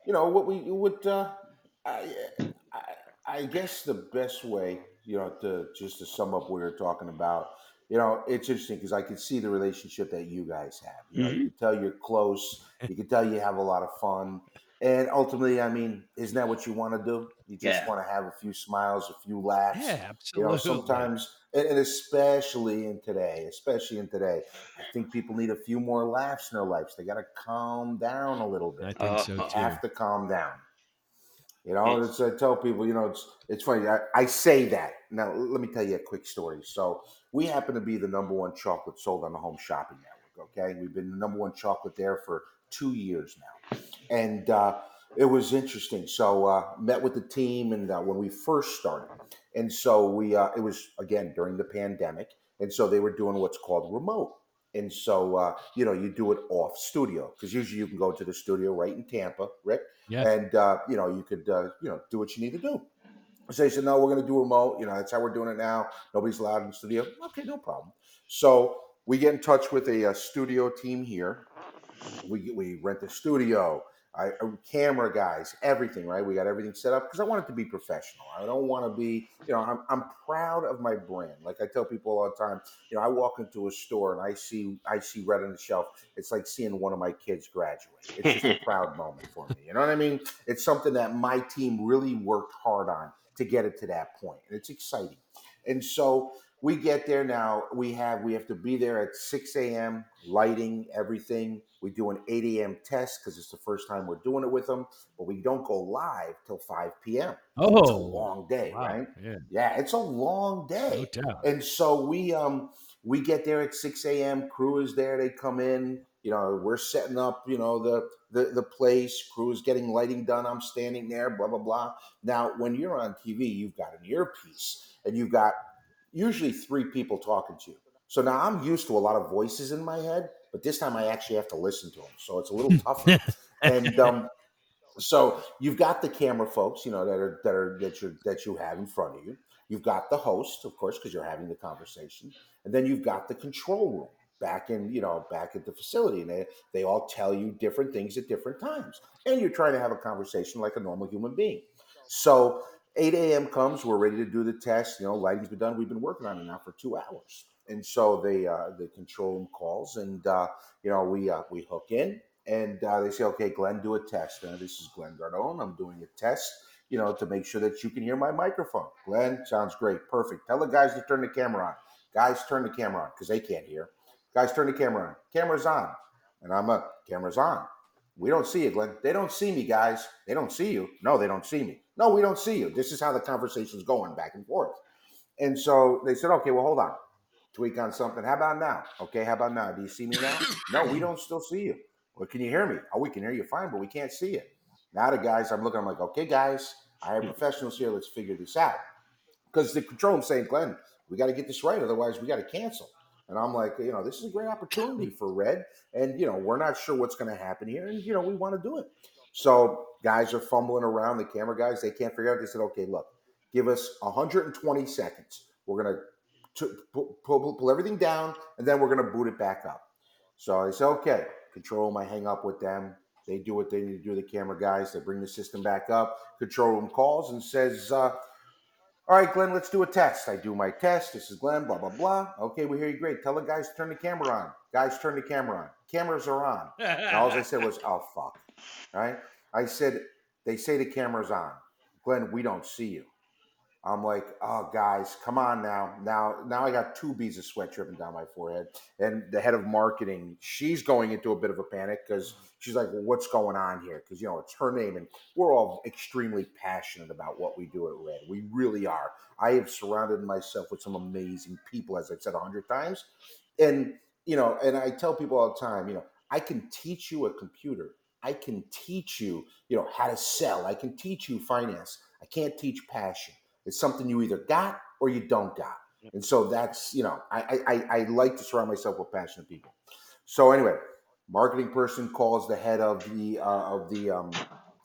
you know what we would, uh, I, I, I guess the best way, you know, to just to sum up what we are talking about, you know, it's interesting because I can see the relationship that you guys have. You know, you can tell you're close. You can tell you have a lot of fun, and ultimately, I mean, isn't that what you want to do? You just Yeah. want to have a few smiles, a few laughs. Yeah, You know, absolutely. sometimes, and, especially in today, especially in today, I think people need a few more laughs in their lives. They got to calm down a little bit. I think so Uh, too. have to calm down. You know, It's- it's, I tell people, you know, it's it's funny. I, I say that now. Let me tell you a quick story. So we happen to be the number one chocolate sold on the Home Shopping Network. Okay, we've been the number one chocolate there for two years now, and uh, it was interesting. So uh, met with the team, and uh, when we first started, and so we uh, it was again during the pandemic, and so they were doing what's called remote. And so uh, you know you do it off studio because usually you can go to the studio right in Tampa, Rick, Yeah. and uh, you know you could uh, you know do what you need to do. So they said, no, we're going to do remote. You know, that's how we're doing it now. Nobody's allowed in the studio. Okay, no problem. So we get in touch with a, uh studio team here. We we rent the studio. I, uh, camera guys, everything, right? We got everything set up because I want it to be professional. I don't want to be, you know, I'm, I'm proud of my brand. Like I tell people all the time, you know, I walk into a store and I see I see red on the shelf. It's like seeing one of my kids graduate. It's just a proud moment for me. You know what I mean? It's something that my team really worked hard on to get it to that point, and it's exciting. And so we get there now. We have we have to be there at 6 a.m. Lighting, everything. We do an 8 a.m. test because it's the first time we're doing it with them, but we don't go live till 5 p.m. Oh, It's a long day, wow. right? Yeah, Yeah, it's a long day. no doubt. And so we um we get there at 6 a.m. Crew is there. They come in. You know, we're setting up. You know the the the place. Crew is getting lighting done. I'm standing there. Blah blah blah. Now, when you're on TV, you've got an earpiece, and you've got usually three people talking to you. So now I'm used to a lot of voices in my head, but this time I actually have to listen to them. So it's a little tougher. and um, so you've got the camera folks, you know, that are that are that you that you have in front of you. You've got the host, of course, because you're having the conversation, and then you've got the control room back in, you know, back at the facility, and they they all tell you different things at different times, and you're trying to have a conversation like a normal human being. So 8 a.m. comes, we're ready to do the test. You know, lighting's been done. We've been working on it now for two hours, and so they uh, the control room calls, and uh, you know we uh, we hook in, and uh, they say, okay, Glenn, do a test. This is Glenn Gardone. I'm doing a test, you know, to make sure that you can hear my microphone. Glenn, sounds great. Perfect. Tell the guys to turn the camera on. Guys, turn the camera on because they can't hear. Guys, turn the camera on. Camera's on. And I'm a camera's on. We don't see you, Glenn. They don't see me, guys. They don't see you. No, they don't see me. No, we don't see you. This is how the conversation's going back and forth. And so they said, okay, well, hold on. Tweak on something. How about now? Okay, how about now? Do you see me now? No, we don't still see you. Well, can you hear me? Oh, we can hear you fine, but we can't see you. Now the guys, I'm looking, I'm like, okay, guys, I have hmm. professionals here. Let's figure this out. Because the control room's saying, Glenn, we got to get this right. Otherwise, we got to cancel. And I'm like, you know, this is a great opportunity for Red. And, you know, we're not sure what's going to happen here. And, you know, we want to do it. So guys are fumbling around. The camera guys, they can't figure out. They said, okay, look, give us 120 seconds. We're going to pull, pull, pull everything down and then we're going to boot it back up. So I said, okay, control room. I hang up with them. They do what they need to do. The camera guys, they bring the system back up. Control room calls and says, uh, all right, Glenn, let's do a test. I do my test. This is Glenn, blah, blah, blah. Okay, we hear you great. Tell the guys to turn the camera on. Guys, turn the camera on. Cameras are on. And all I said was, oh, fuck. All right. I said, they say the camera's on. Glenn, we don't see you. I'm like, oh, guys, come on now. Now, now I got two beads of sweat dripping down my forehead. And the head of marketing, she's going into a bit of a panic because she's like, well, what's going on here? Because, you know, it's her name. And we're all extremely passionate about what we do at Red. We really are. I have surrounded myself with some amazing people, as I've said a hundred times. And, you know, and I tell people all the time, you know, I can teach you a computer. I can teach you, you know, how to sell. I can teach you finance. I can't teach passion. It's something you either got or you don't got. And so that's, you know, I, I, I like to surround myself with passionate people. So anyway, marketing person calls the head of the, uh, of the, um,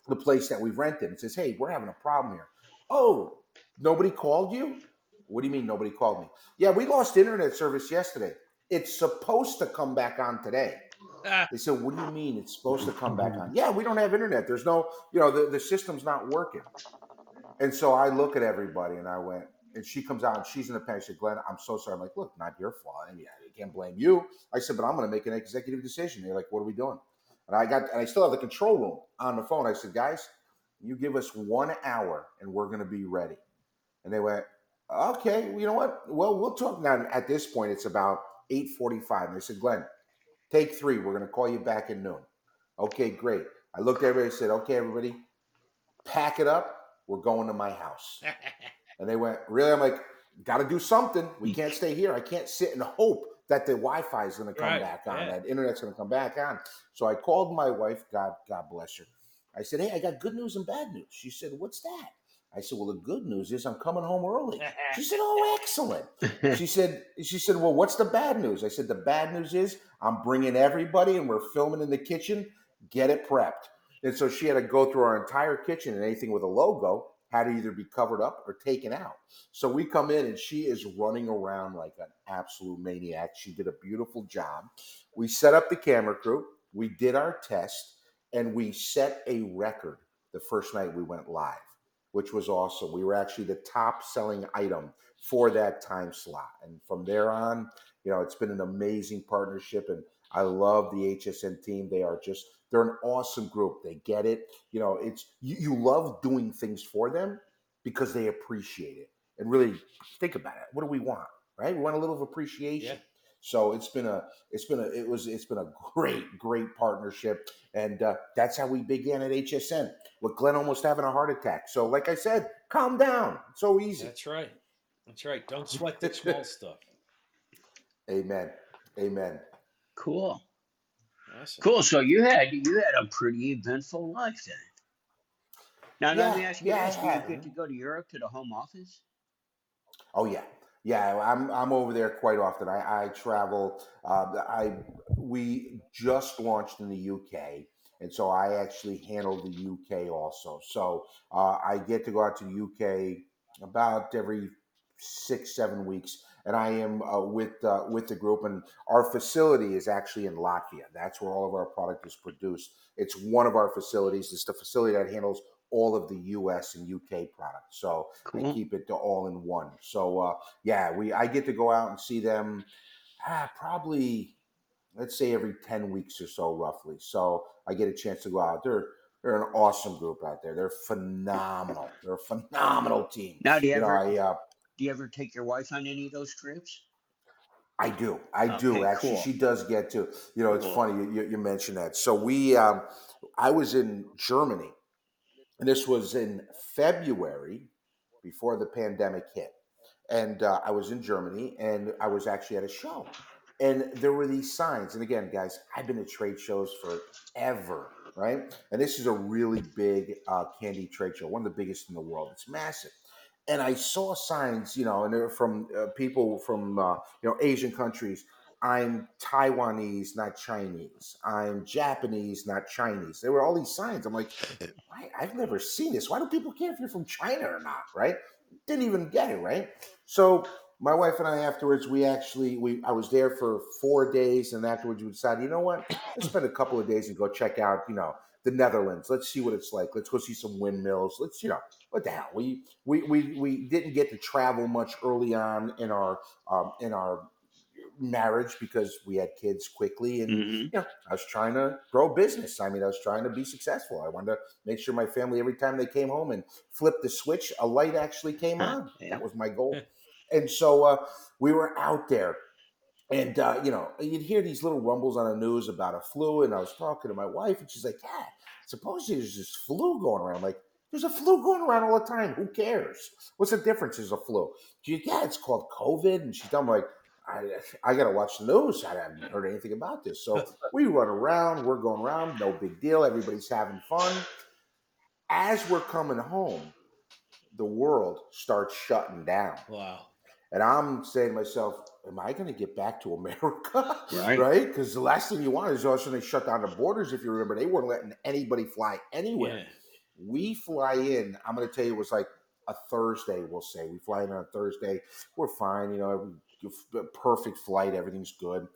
the place that we've rented and says, Hey, we're having a problem here. Oh, nobody called you? What do you mean nobody called me? Yeah, we lost internet service yesterday. It's supposed to come back on today. They said, What do you mean it's supposed to come back on? Yeah, we don't have internet. There's no, you know, the, the system's not working. And so I look at everybody and I went, and she comes out and she's in a panic. She said, Glenn, I'm so sorry. I'm like, Look, not your fault. I mean, I can't blame you. I said, But I'm going to make an executive decision. They're like, What are we doing? And I got, and I still have the control room on the phone. I said, Guys, you give us one hour and we're going to be ready. And they went, Okay, you know what? Well, we'll talk now. At this point, it's about 8:45. And they said, Glenn, take three. We're going to call you back at noon. Okay, great. I looked at everybody and said, Okay, everybody, pack it up. We're going to my house. And they went, Really? I'm like, Got to do something. We can't stay here. I can't sit and hope that the Wi Fi is going to come Right, back on, yeah. that internet's going to come back on. So I called my wife, God, God bless her. I said, Hey, I got good news and bad news. She said, What's that? I said, Well, the good news is I'm coming home early. She said, Oh, excellent. She said, She said, Well, what's the bad news? I said, The bad news is I'm bringing everybody and we're filming in the kitchen. Get it prepped. And so she had to go through our entire kitchen and anything with a logo had to either be covered up or taken out. So we come in and she is running around like an absolute maniac. She did a beautiful job. We set up the camera crew, we did our test, and we set a record the first night we went live, which was awesome. We were actually the top selling item for that time slot. And from there on, you know, it's been an amazing partnership and I love the HSN team. They are just they're an awesome group. They get it. You know, it's you, you love doing things for them because they appreciate it. And really think about it. What do we want? Right? We want a little of appreciation. Yeah. So it's been a it's been a it was it's been a great great partnership, and uh, that's how we began at HSN with Glenn almost having a heart attack. So like I said, calm down. It's so easy. That's right. That's right. Don't sweat the small stuff. Amen. Amen. cool. Awesome. Cool. So you had you had a pretty eventful life then. Now let me Yeah, ask you yeah, I this: Do you had. get to go to Europe to the home office? Oh yeah, yeah. I'm I'm over there quite often. I I travel. Uh, I we just launched in the UK, and so I actually handle the UK also. So uh, I get to go out to the UK about every six seven weeks, and I am uh, with uh, with the group. And our facility is actually in Latvia. That's where all of our product is produced. It's one of our facilities. It's the facility that handles all of the US and UK products. So Cool. keep it to all in one. So uh, yeah, we I get to go out and see them ah, probably let's say every 10 weeks or so roughly. So I get a chance to go out. They're they're an awesome group out there. They're phenomenal. They're a phenomenal team. Now, do you You know, ever I uh, do you ever take your wife on any of those trips? I do. I do actually. cool. She does get to. You know, it's Cool. funny you, you, you mentioned that. So we, um, I was in Germany, and this was in February before the pandemic hit, and uh, I was in Germany, and I was actually at a show, and there were these signs. And again, guys, I've been to trade shows forever, right? And this is a really big uh, candy trade show, one of the biggest in the world. It's massive and I saw signs, you know, and they're from uh, people from uh, you know Asian countries. I'm Taiwanese, not Chinese. I'm Japanese, not Chinese. There were all these signs. I'm like, Why? I've never seen this. Why do people care if you're from China or not? Right? Didn't even get it. Right? So my wife and I afterwards, we actually we I was there for four days, and afterwards we decided, you know what? Let's spend a couple of days and go check out, you know, the Netherlands. Let's see what it's like. Let's go see some windmills. Let's, you know, what the hell? We we we we didn't get to travel much early on in our um, in our marriage because we had kids quickly and Mm-hmm. you know, I was trying to grow business. I mean, I was trying to be successful. I wanted to make sure my family, every time they came home and flipped the switch, a light actually came on. Yeah. That was my goal. And so uh, we were out there, and uh, you know, you'd hear these little rumbles on the news about a flu. And I was talking to my wife, and she's like, "Yeah, supposedly there's this flu going around." I'm like, there's a flu going around all the time. Who cares? What's the difference? There's a flu. Yeah, it's called COVID. And she's me like, I, I got to watch the news. I haven't heard anything about this. So we run around. We're going around. No big deal. Everybody's having fun. As we're coming home, the world starts shutting down. Wow. And I'm saying to myself, am I going to get back to America? Right. right? Because the last thing you want is all of a sudden they shut down the borders. If you remember, they weren't letting anybody fly anywhere. Yeah. We fly in. I'm going to tell you, it was like a Thursday. We'll say we fly in on a Thursday. We're fine. You know, perfect flight. Everything's good.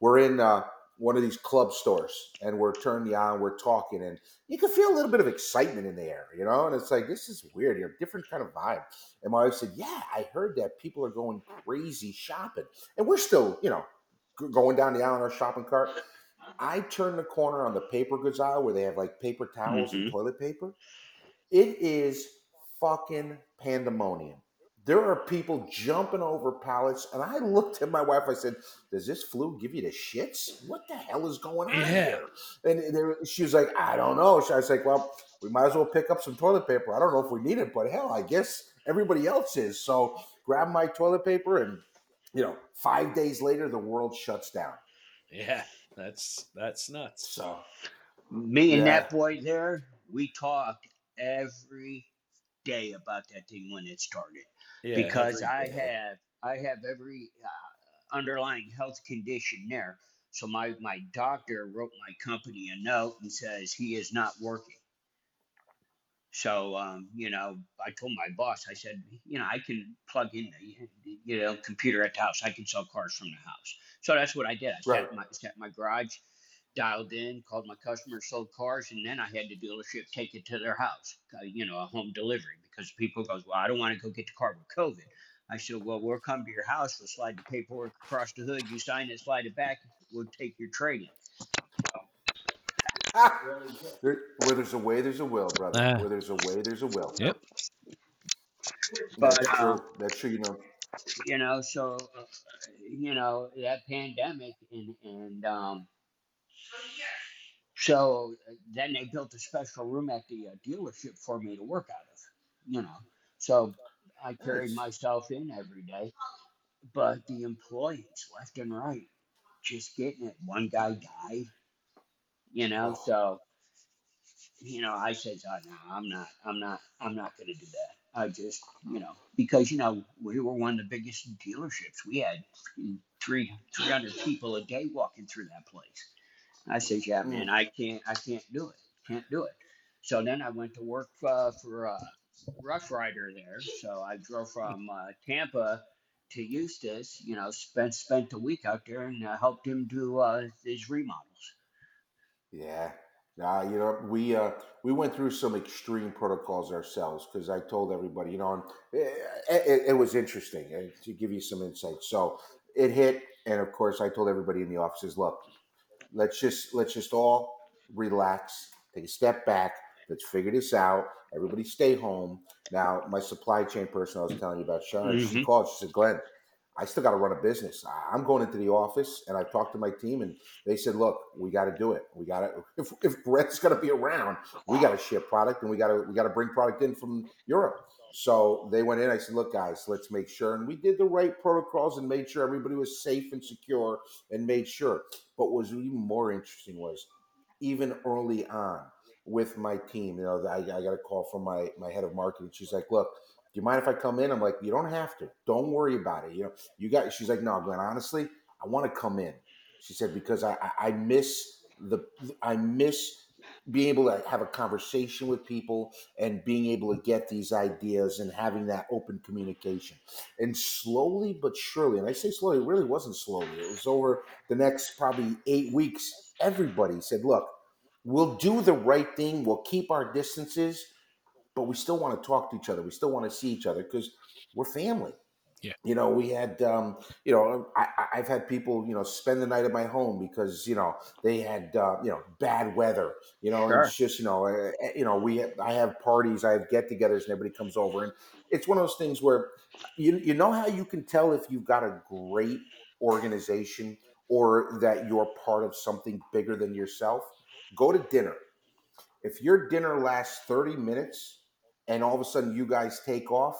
We're in uh, one of these club stores, and we're turning on. We're talking, and you can feel a little bit of excitement in the air. You know, and it's like this is weird. You're a different kind of vibe. And my wife said, "Yeah, I heard that people are going crazy shopping, and we're still, you know, going down the aisle in our shopping cart." I turn the corner on the paper goods aisle where they have like paper towels and Mhm. toilet paper. It is fucking pandemonium. There are people jumping over pallets, and I looked at my wife. I said, "Does this flu give you the shits? What the hell is going on Yeah. here?" And there, she was like, "I don't know." So I was like, "Well, we might as well pick up some toilet paper. I don't know if we need it, but hell, I guess everybody else is." So grab my toilet paper, and you know, five days later, the world shuts down. Yeah. That's that's nuts. So Me and Yeah. that boy there, we talk every day about that thing when it started Yeah. because I have I have every uh, underlying health condition there. So my my doctor wrote my company a note and says he is not working. So um, you know, I told my boss, I said, you know, I can plug in the you know computer at the house. I can sell cars from the house. So that's what I did. I sat Right. in my sat in my garage, dialed in, called my customers, sold cars, and then I had the dealership take it to their house. uh, You know, a home delivery because people goes, well, I don't want to go get the car with COVID. I said, well, we'll come to your house. We'll slide the paperwork across the hood. You sign it, slide it back. We'll take your trading. Really. There, where there's a way, there's a will, brother. Ah. where there's a way, there's a will. Yep. But, That's uh, true. That's true. You know. You know so uh, you know that pandemic and and um so uh, then they built a special room at the uh, dealership for me to work out of you know so i carried Nice. myself in every day but the employees left and right just getting it one guy died you know Oh. so you know i said oh, no i'm not i'm not i'm not going to do that I just, you know, because you know we were one of the biggest dealerships. We had three three hundred people a day walking through that place. I said, yeah, man, I can't, I can't do it, can't do it. So then I went to work uh, for uh, Rough Rider there. So I drove from uh, Tampa to Eustis. You know, spent spent a week out there and uh, helped him do uh, his remodels. Yeah. Nah, you know, we uh we went through some extreme protocols ourselves because I told everybody, you know, and it, it, it was interesting uh, to give you some insight. So it hit, and of course, I told everybody in the offices, look, let's just let's just all relax, take a step back, let's figure this out. Everybody stay home. Now, my supply chain person I was telling you about, Sharon, she called. She said, Glenn, I still got to run a business. I'm going into the office, and I talked to my team, and they said, "Look, we got to do it. We got to. If, if Brett's going to be around, we got to ship product, and we got to we got to bring product in from Europe." So they went in. I said, "Look, guys, let's make sure." And we did the right protocols and made sure everybody was safe and secure, and made sure. But what was even more interesting was even early on with my team. You know, I, I got a call from my my head of marketing. She's like, "Look." Do you mind if I come in? I'm like, you don't have to. Don't worry about it. You know, you got. She's like, no, Glenn. Honestly, I want to come in. She said because I, I I miss the I miss being able to have a conversation with people and being able to get these ideas and having that open communication. And slowly but surely, and I say slowly, it really wasn't slowly. It was over the next probably eight weeks. Everybody said, look, we'll do the right thing. We'll keep our distances, but we still want to talk to each other. We still want to see each other because we're family. Yeah. You know, we had, um, you know, I, I- I've had people, you know, spend the night at my home because, you know, they had, uh, you know, bad weather, you know, Sure. it's just, you know, uh, uh, you know, we, I have parties, I have get togethers and everybody comes over. And it's one of those things where you, you know how you can tell if you've got a great organization or that you're part of something bigger than yourself? Go to dinner. If your dinner lasts 30 minutes and all of a sudden you guys take off,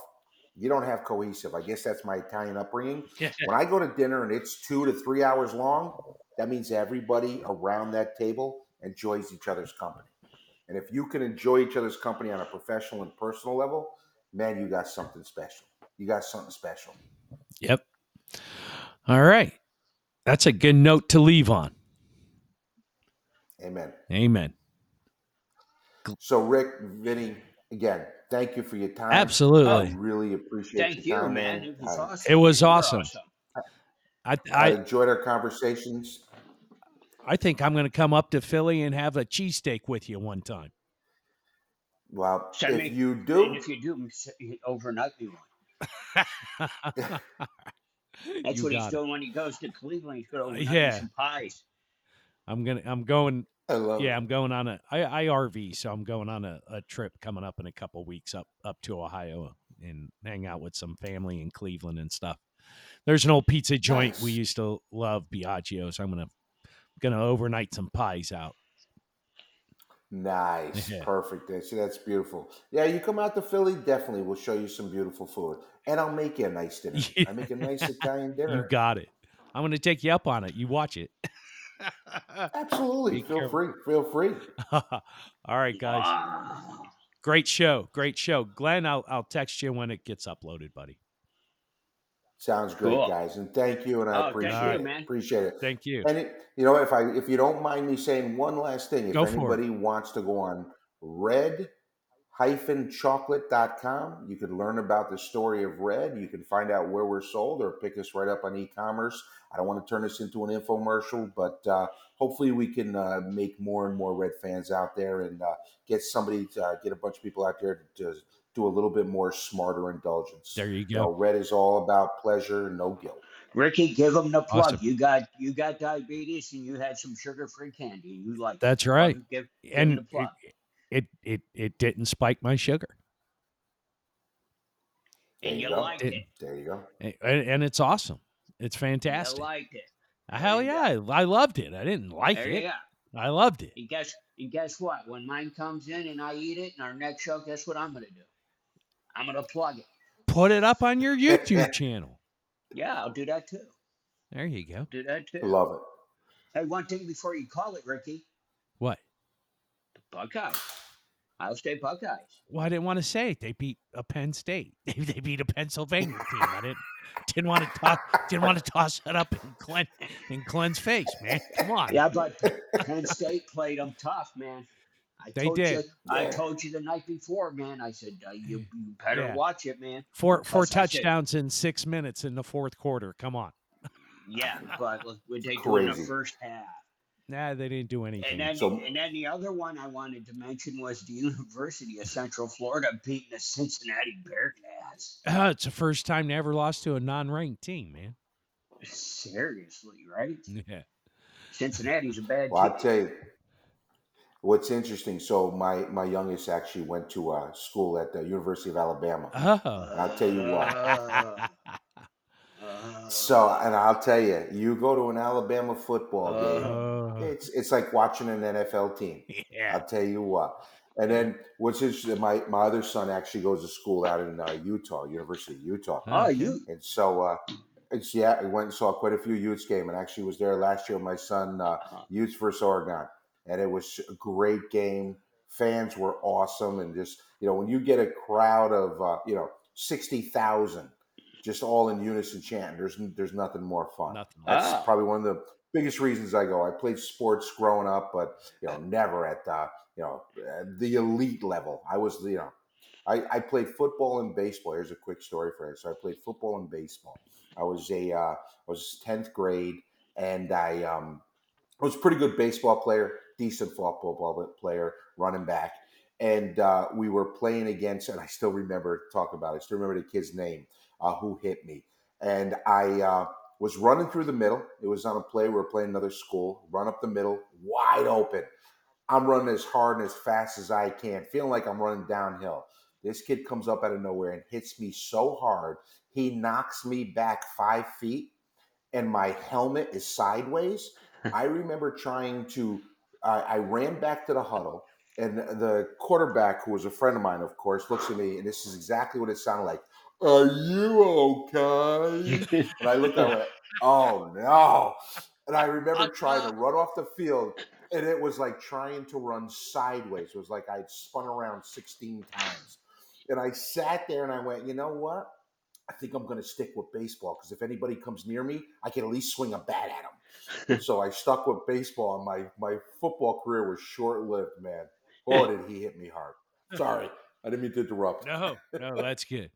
you don't have cohesive. I guess that's my Italian upbringing. When I go to dinner and it's two to three hours long, that means everybody around that table enjoys each other's company. And if you can enjoy each other's company on a professional and personal level, man, you got something special. You got something special. Yep. All right. That's a good note to leave on. Amen. Amen. So, Rick, Vinny, again, thank you for your time. Absolutely. I really appreciate Thank your you, time, man. man. It was I, awesome. It was You awesome. I I I, enjoyed our conversations. I think I'm going to come up to Philly and have a cheesesteak with you one time. Well, Send if me- you do, if you do, s- overnight me one. That's You what he's it. doing when he goes to Cleveland. He's going to overnight Yeah. me some pies. I'm gonna. I'm going. I love Yeah, it. I'm going on a. I, I RV, so I'm going on a, a trip coming up in a couple weeks up up to Ohio and hang out with some family in Cleveland and stuff. There's an old pizza joint we used to love, Biagio. So I'm gonna gonna overnight some pies out. Nice, Yeah. perfect. See, that's beautiful. Yeah, you come out to Philly, definitely. We'll show you some beautiful food, and I'll make you a nice dinner. I make a nice Italian dinner. You got it. I'm gonna take you up on it. You watch it. Absolutely. Be Feel careful. free. Feel free. All right, guys. Wow. Great show. Great show. Glenn, I'll I'll text you when it gets uploaded, buddy. Sounds great, Cool. guys. And thank you, and I Oh, thank appreciate you, it. man. Appreciate it. Thank you. And it, you know, if I if you don't mind me saying one last thing, if Go anybody wants to go on red chocolate.com, you could learn about the story of Red. You can find out where we're sold or pick us right up on e-commerce. I don't want to turn this into an infomercial, but uh, hopefully we can uh, make more and more Red fans out there and uh, get somebody to uh, get a bunch of people out there to do a little bit more smarter indulgence. There you You go. know, Red is all about pleasure, no guilt. Ricky, give them the plug. Awesome. You got you got diabetes and you had some sugar-free candy. You like That's it. right. Give, give 'em the And it, it it it didn't spike my sugar. And you you liked It- it. There you go. And, and it's awesome. It's You fantastic. liked it. Uh, hell you go. yeah, I, I loved it. I didn't like There it. I loved it. And guess and guess what? When mine comes in and I eat it in our next show, guess what I'm gonna do? I'm gonna plug it. Put it up on your YouTube channel. Yeah, I'll do that too. There you go. Do that too. Love it. Hey, one thing before you call it, Ricky, What? The Buckeyes, Ohio State Buckeyes. Well, I didn't want to say it. They beat a Penn State. They, they beat a Pennsylvania team. I didn't didn't want to toss didn't want to toss that up in Glenn in Glenn's face, man. Come on. Yeah, but Penn State played them tough, man. I They told did. You, I told you the night before, man. I said uh, you, you better Yeah. watch it, man. Four four Because I said- touchdowns in six minutes in the fourth quarter. Come on. Yeah, but what they do in the first half. Nah, they didn't do anything. And then, So- and then the other one I wanted to mention was the University of Central Florida beating the Cincinnati Bearcats. Uh, it's the first time they ever lost to a non-ranked team, man. Seriously, right? Yeah. Cincinnati's a bad Well, I'll tell you what's interesting. So my my youngest actually went to a school at the University of Alabama. Oh. I'll tell you what. Uh, uh, So, and I'll tell you, you go to an Alabama football game. Oh. It's it's like watching an NFL team. yeah. I'll tell you what. And then what's interesting, my my other son actually goes to school out in uh, Utah, University of Utah. oh, Okay. you And so, uh, it's yeah, I went and saw quite a few Utes game, and actually was there last year with my son, uh, Uh-huh. Utes versus Oregon, and it was a great game. Fans were awesome, and just you know when you get a crowd of uh, you know sixty thousand, just all in unison chanting, there's there's nothing more fun. Nothing. That's Ah. probably one of the biggest reasons I go. I played sports growing up, but you know never at the you know the elite level. I was you know I, I played football and baseball. Here's a quick story for you. So I played football and baseball. I was a uh, I was tenth grade, and I um, I was a pretty good baseball player, decent football player, running back, and uh, we were playing against. And I still remember talking about. It, I still remember the kid's name uh, who hit me, and I uh, was running through the middle. It was on a play. We were playing another school. Run up the middle, wide open. I'm running as hard and as fast as I can, feeling like I'm running downhill. This kid comes up out of nowhere and hits me so hard, he knocks me back five feet, and my helmet is sideways. I remember trying to, I I ran back to the huddle, and the quarterback, who was a friend of mine, of course, looks at me, and this is exactly what it sounded like. Are you okay? And I looked at it, oh no. And I remember trying to run off the field, and it was like trying to run sideways. It was like I'd spun around 16 times. And I sat there and I went, you know what? I think I'm going to stick with baseball because if anybody comes near me, I can at least swing a bat at them. so I stuck with baseball, and my, my football career was short lived, man. Oh, did he hit me hard. Sorry, I didn't mean to interrupt. No, no, that's good.